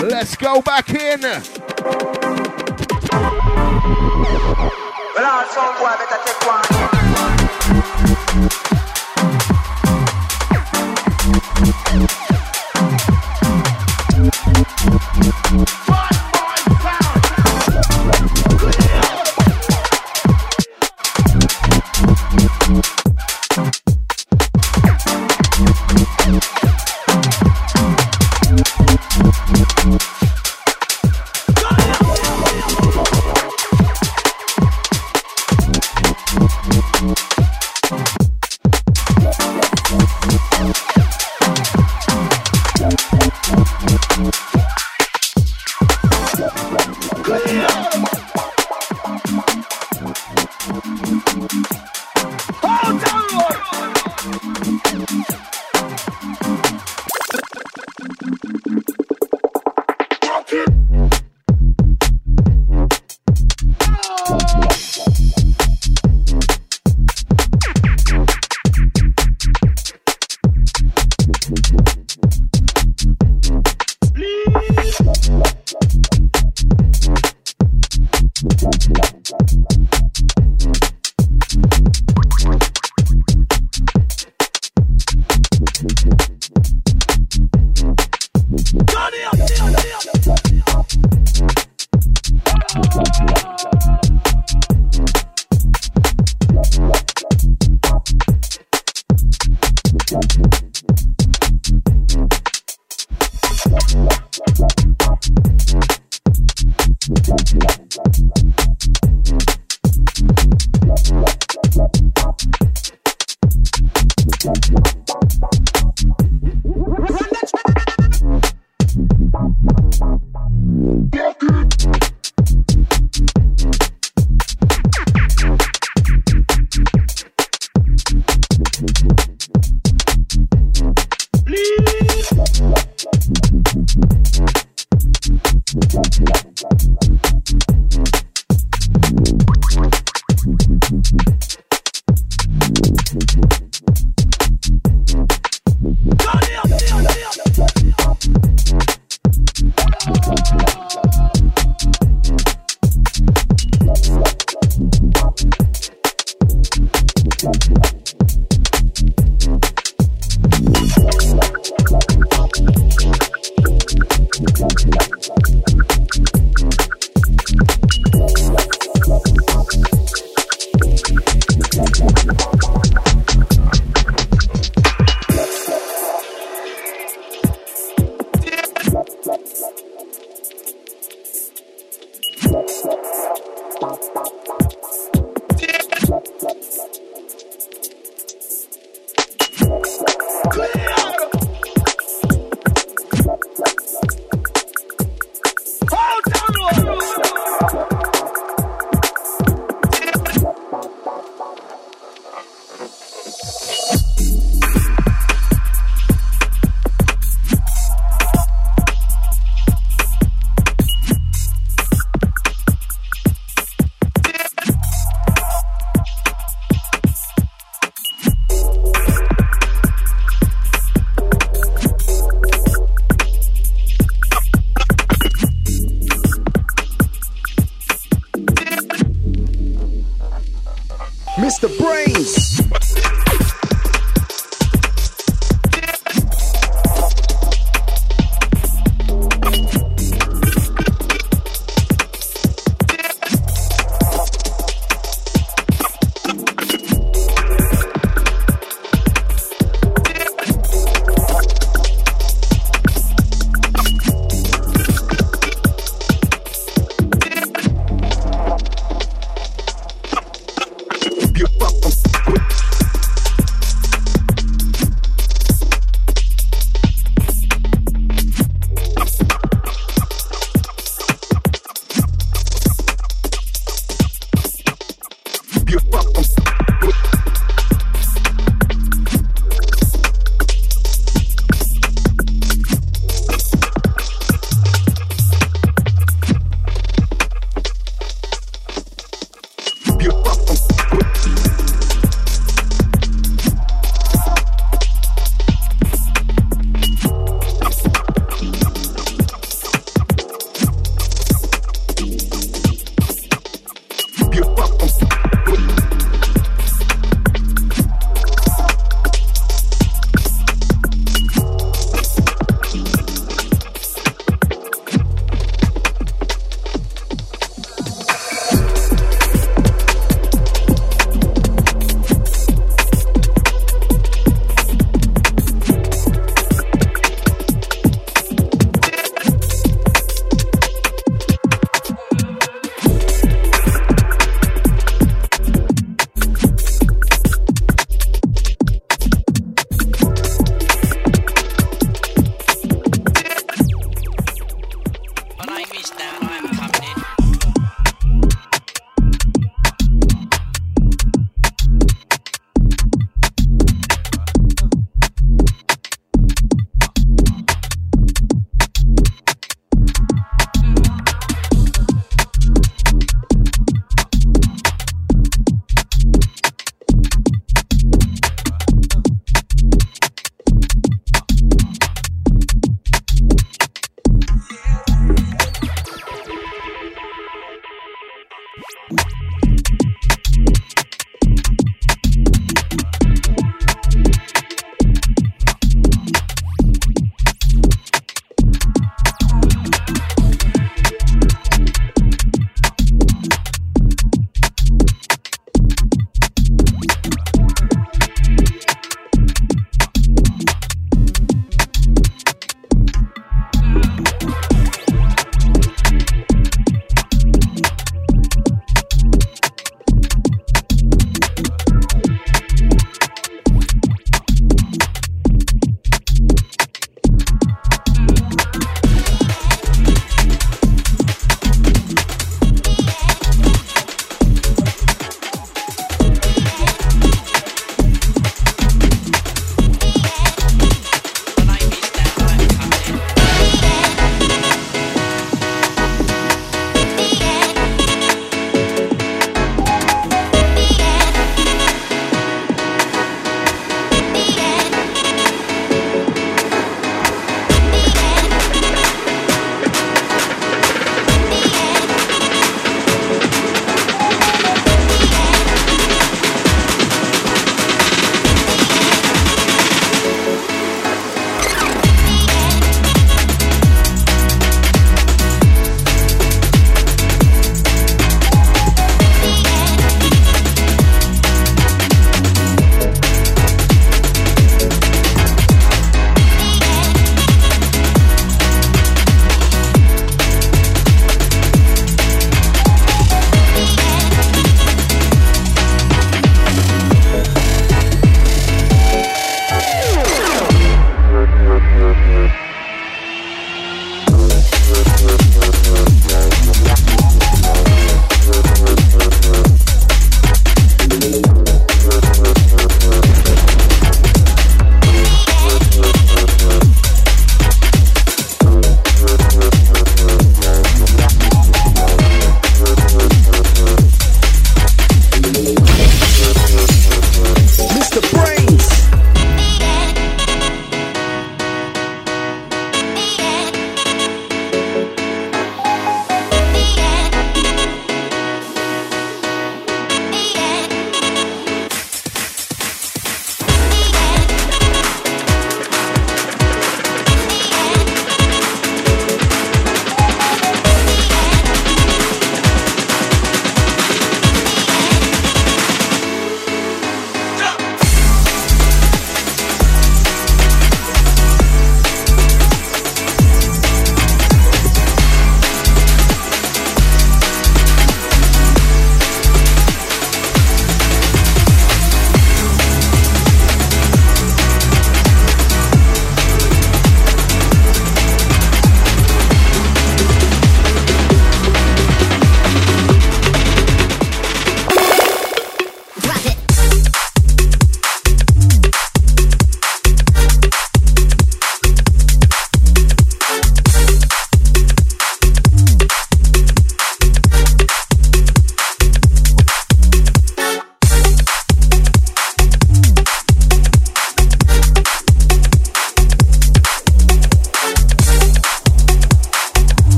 Speaker 6: Let's go back in.
Speaker 24: Well,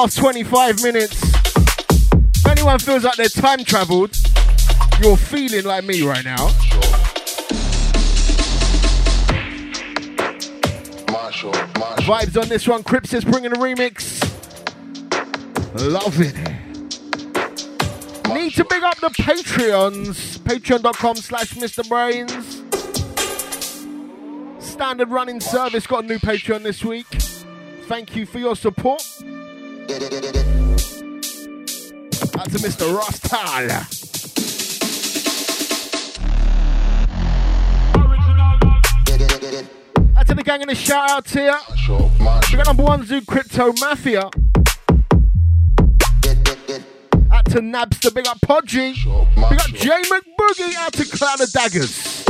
Speaker 6: last 25 minutes. If anyone feels like they're time traveled, you're feeling like me right now. Marshall. Vibes on this one. Crips is bringing a remix. Love it. Need to big up the Patreons. Patreon.com slash Mr. Brains. Standard running service got a new Patreon this week. Thank you for your support. That's to Mr. Rostal. Out to the gang in the shout out here. We got number one Zoo Crypto Mafia. Out to Nabster, big up Podgy. We got Jay McBoogie out to Cloud of Daggers.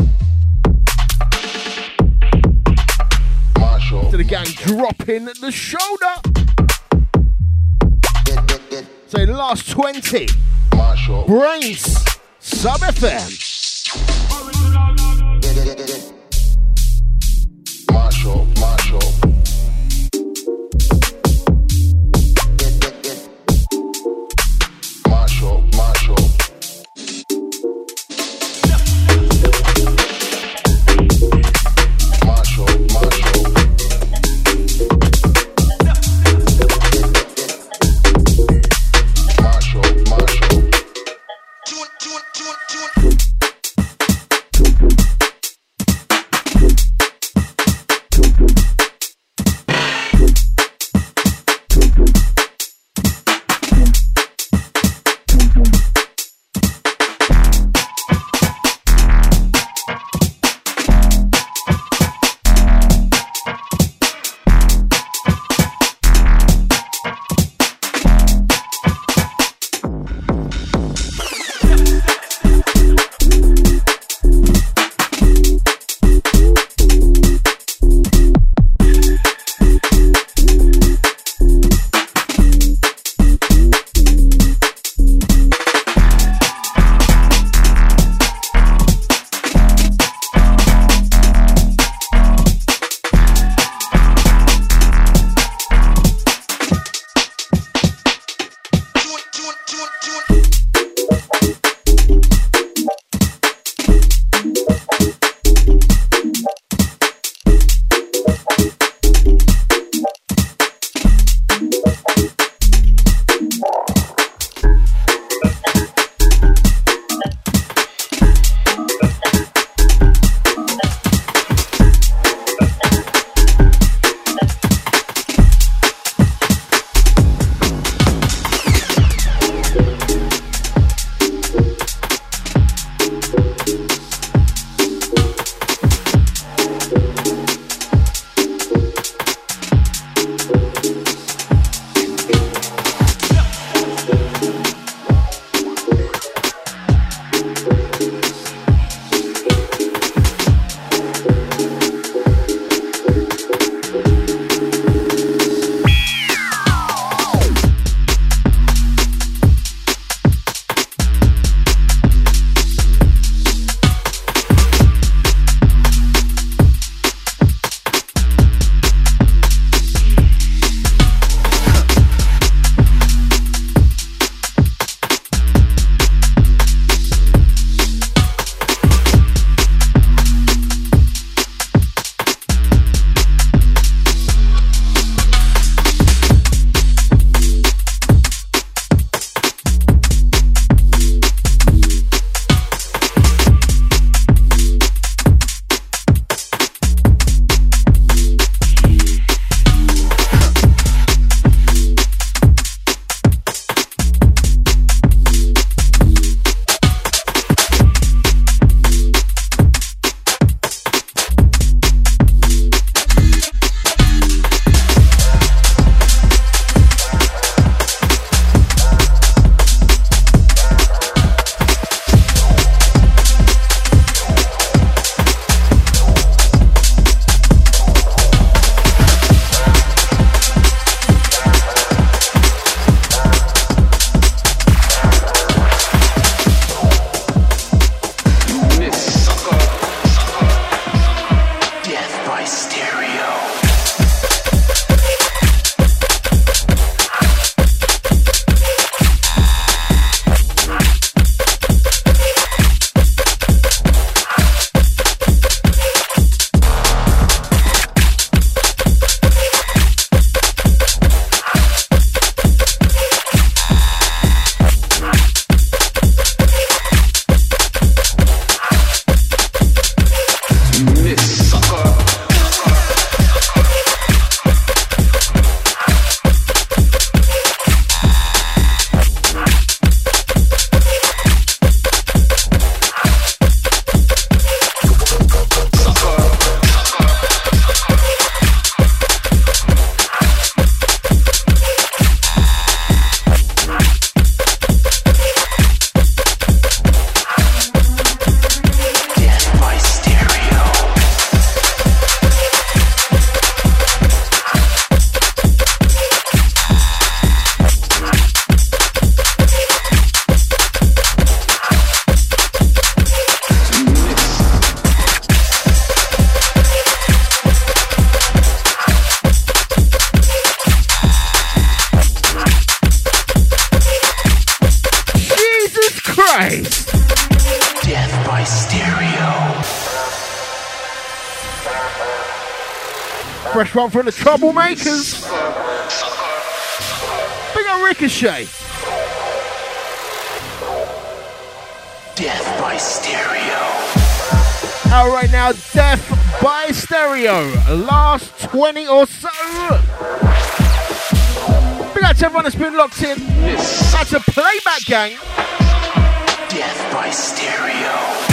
Speaker 6: To the gang dropping the shoulder. So last 20. Brains. Sub FM. Troublemakers. Big up Ricochet.
Speaker 25: Death by stereo.
Speaker 6: Out right now, Death by Stereo. Last 20 or so. Big up to everyone that's been locked in. That's a playback gang.
Speaker 25: Death by stereo.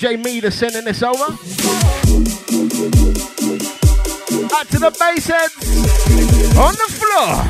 Speaker 26: DJ Meter sending this over. Out to the bass heads on the floor.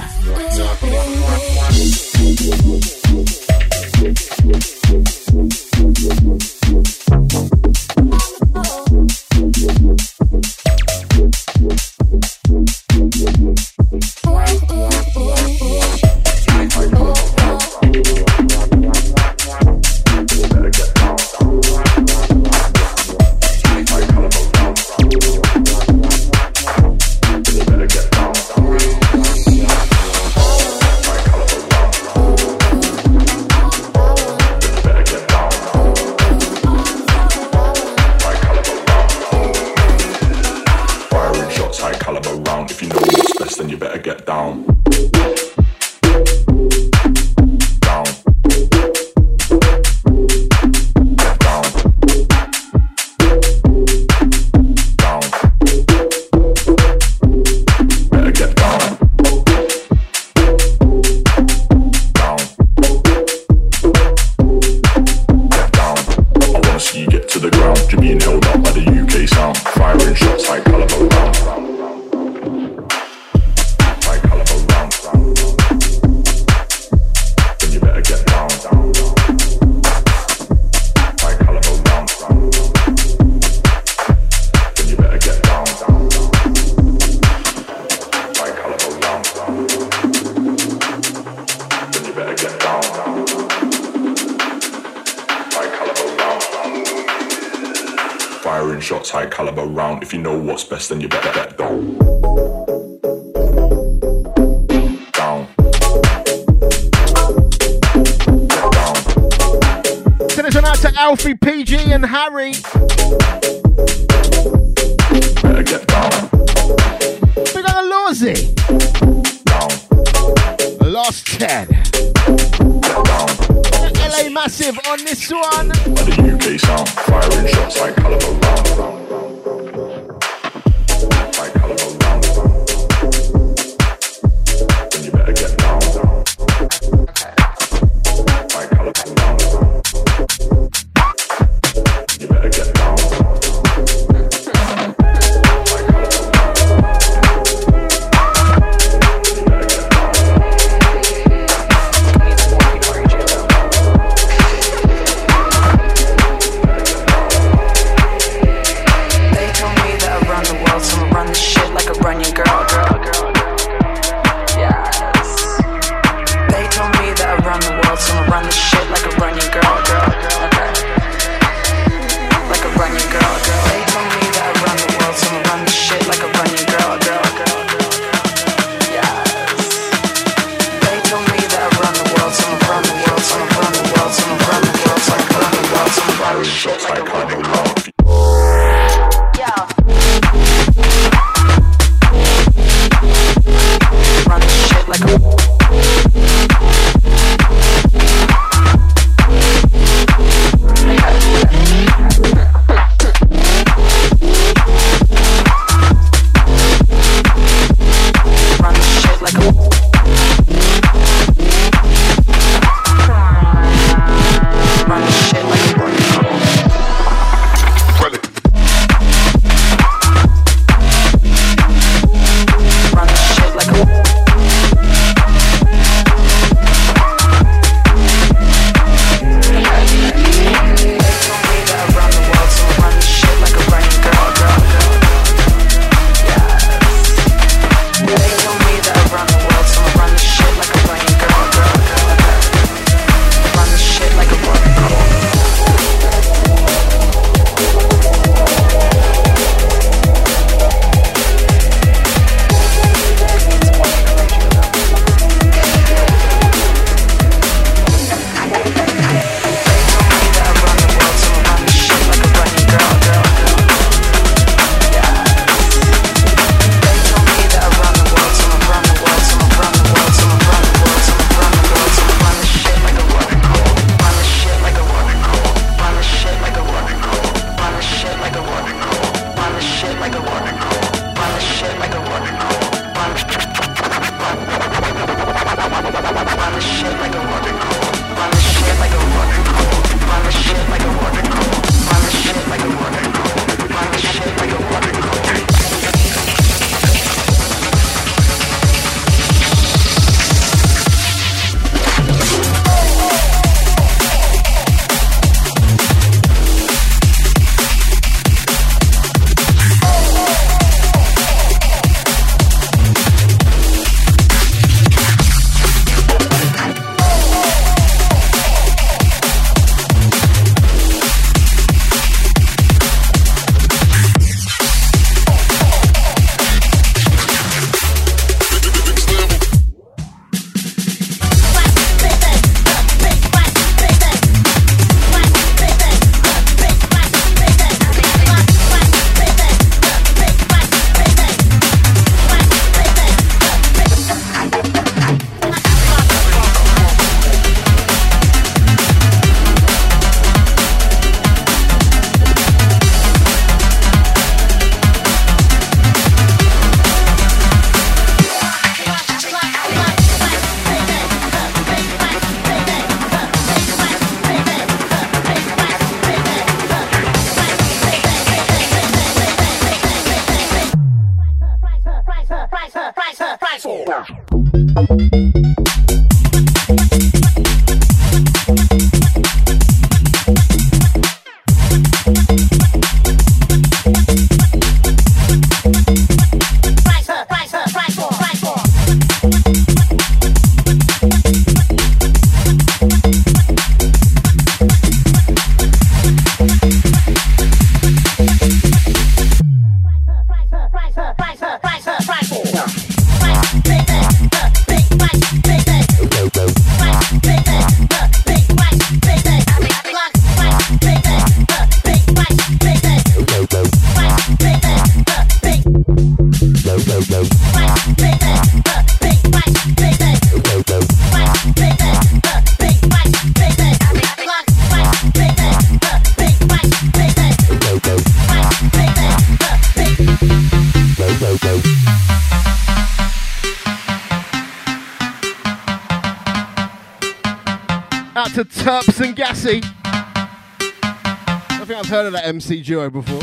Speaker 6: MC duo before.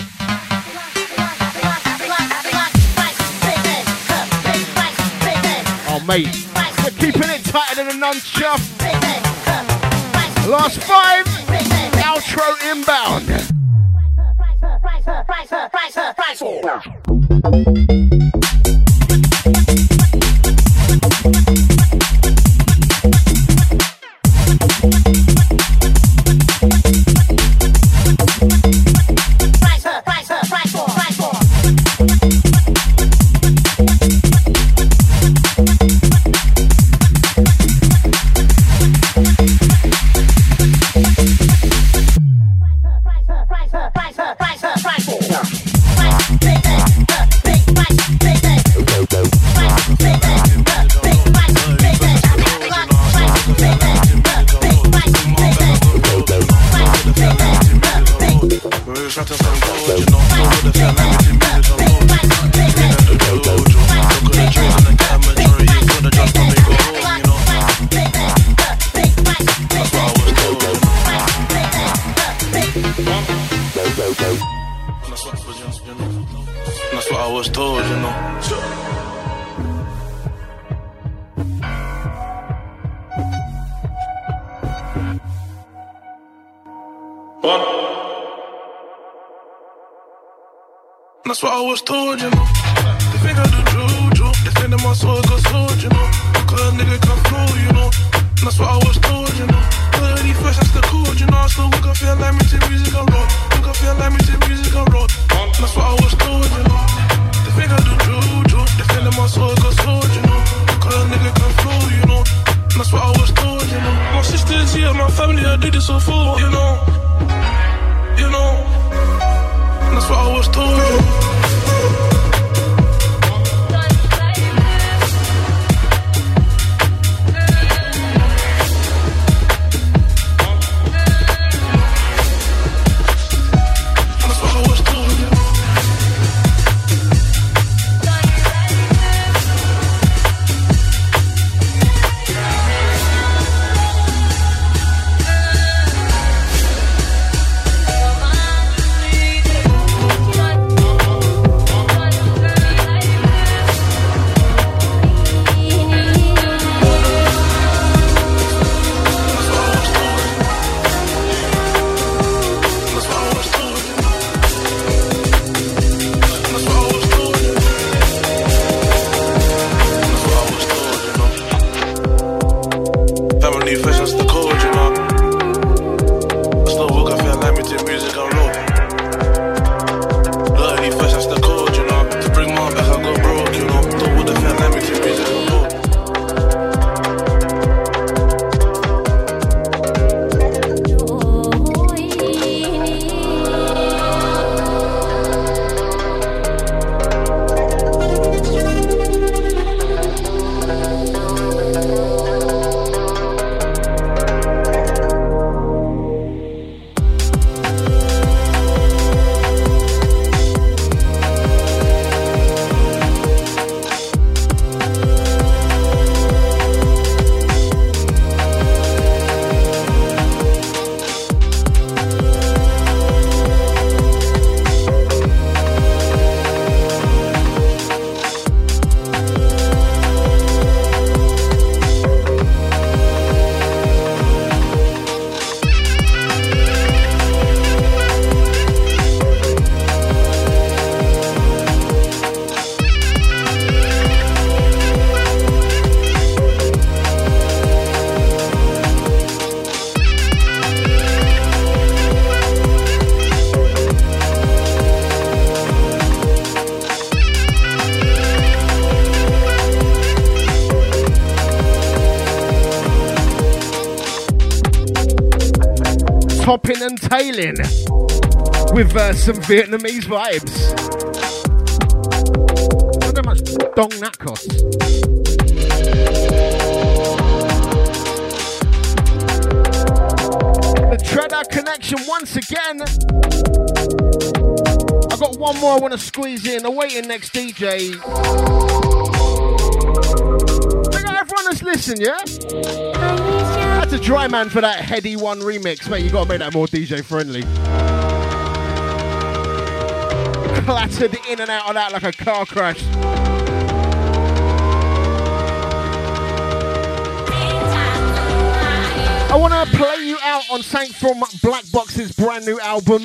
Speaker 6: Oh, mate. They're keeping it tighter than a non-chuff. Last five. Outro inbound.
Speaker 27: What I was told, you know. They think I do juju. They think that my soul got sold, you know. Cause a nigga can flow, you know. That's what I was told, you know. 30 first, that's the code, you know. I still wake up, feel like me to music and roll. Wake up, feel like me to music and roll. That's what I was told, you know. They think I do juju. They think that my soul got sold, you know. Cause a nigga can flow, you know. That's what I was told, you know. My sisters here, my family, I did this all for, you know. That's what I was told,
Speaker 6: Topping with uh, some Vietnamese vibes. I wonder how much dong that costs. The Treader connection once again. I've got one more I want to squeeze in. Awaiting next DJ. Big up everyone that's listening, yeah? Out to Dry Man for that Headie One remix, mate. You gotta make that more DJ friendly. Clattered in and out of that like a car crash. I want to play you out on something from Black Box's brand new album.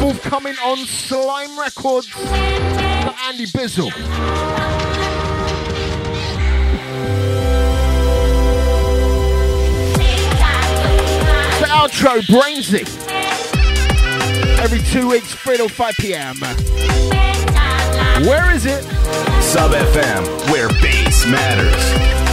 Speaker 6: Forthcoming on Slime Records for Andy Bizzle. Outro, Brainsy. Every two weeks, 3 till 5 p.m. Where is it?
Speaker 28: Sub FM, where bass matters.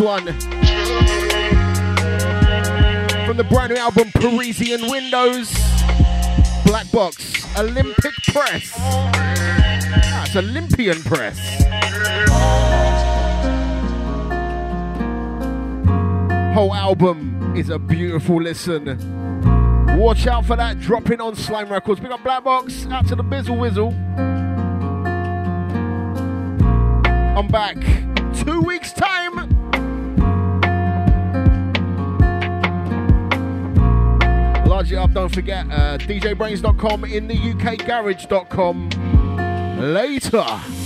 Speaker 6: One. From the brand new album Parisian Windows. Black Box. Olympic Press. Ah, That's Olympian Press. Whole album is a beautiful listen. Watch out for that dropping on Slime Records. Big up Black Box. Out to the Bizzle Whizzle. I'm back. Don't forget. Uh, DJBrains.com in the UK, Garage.com. Later.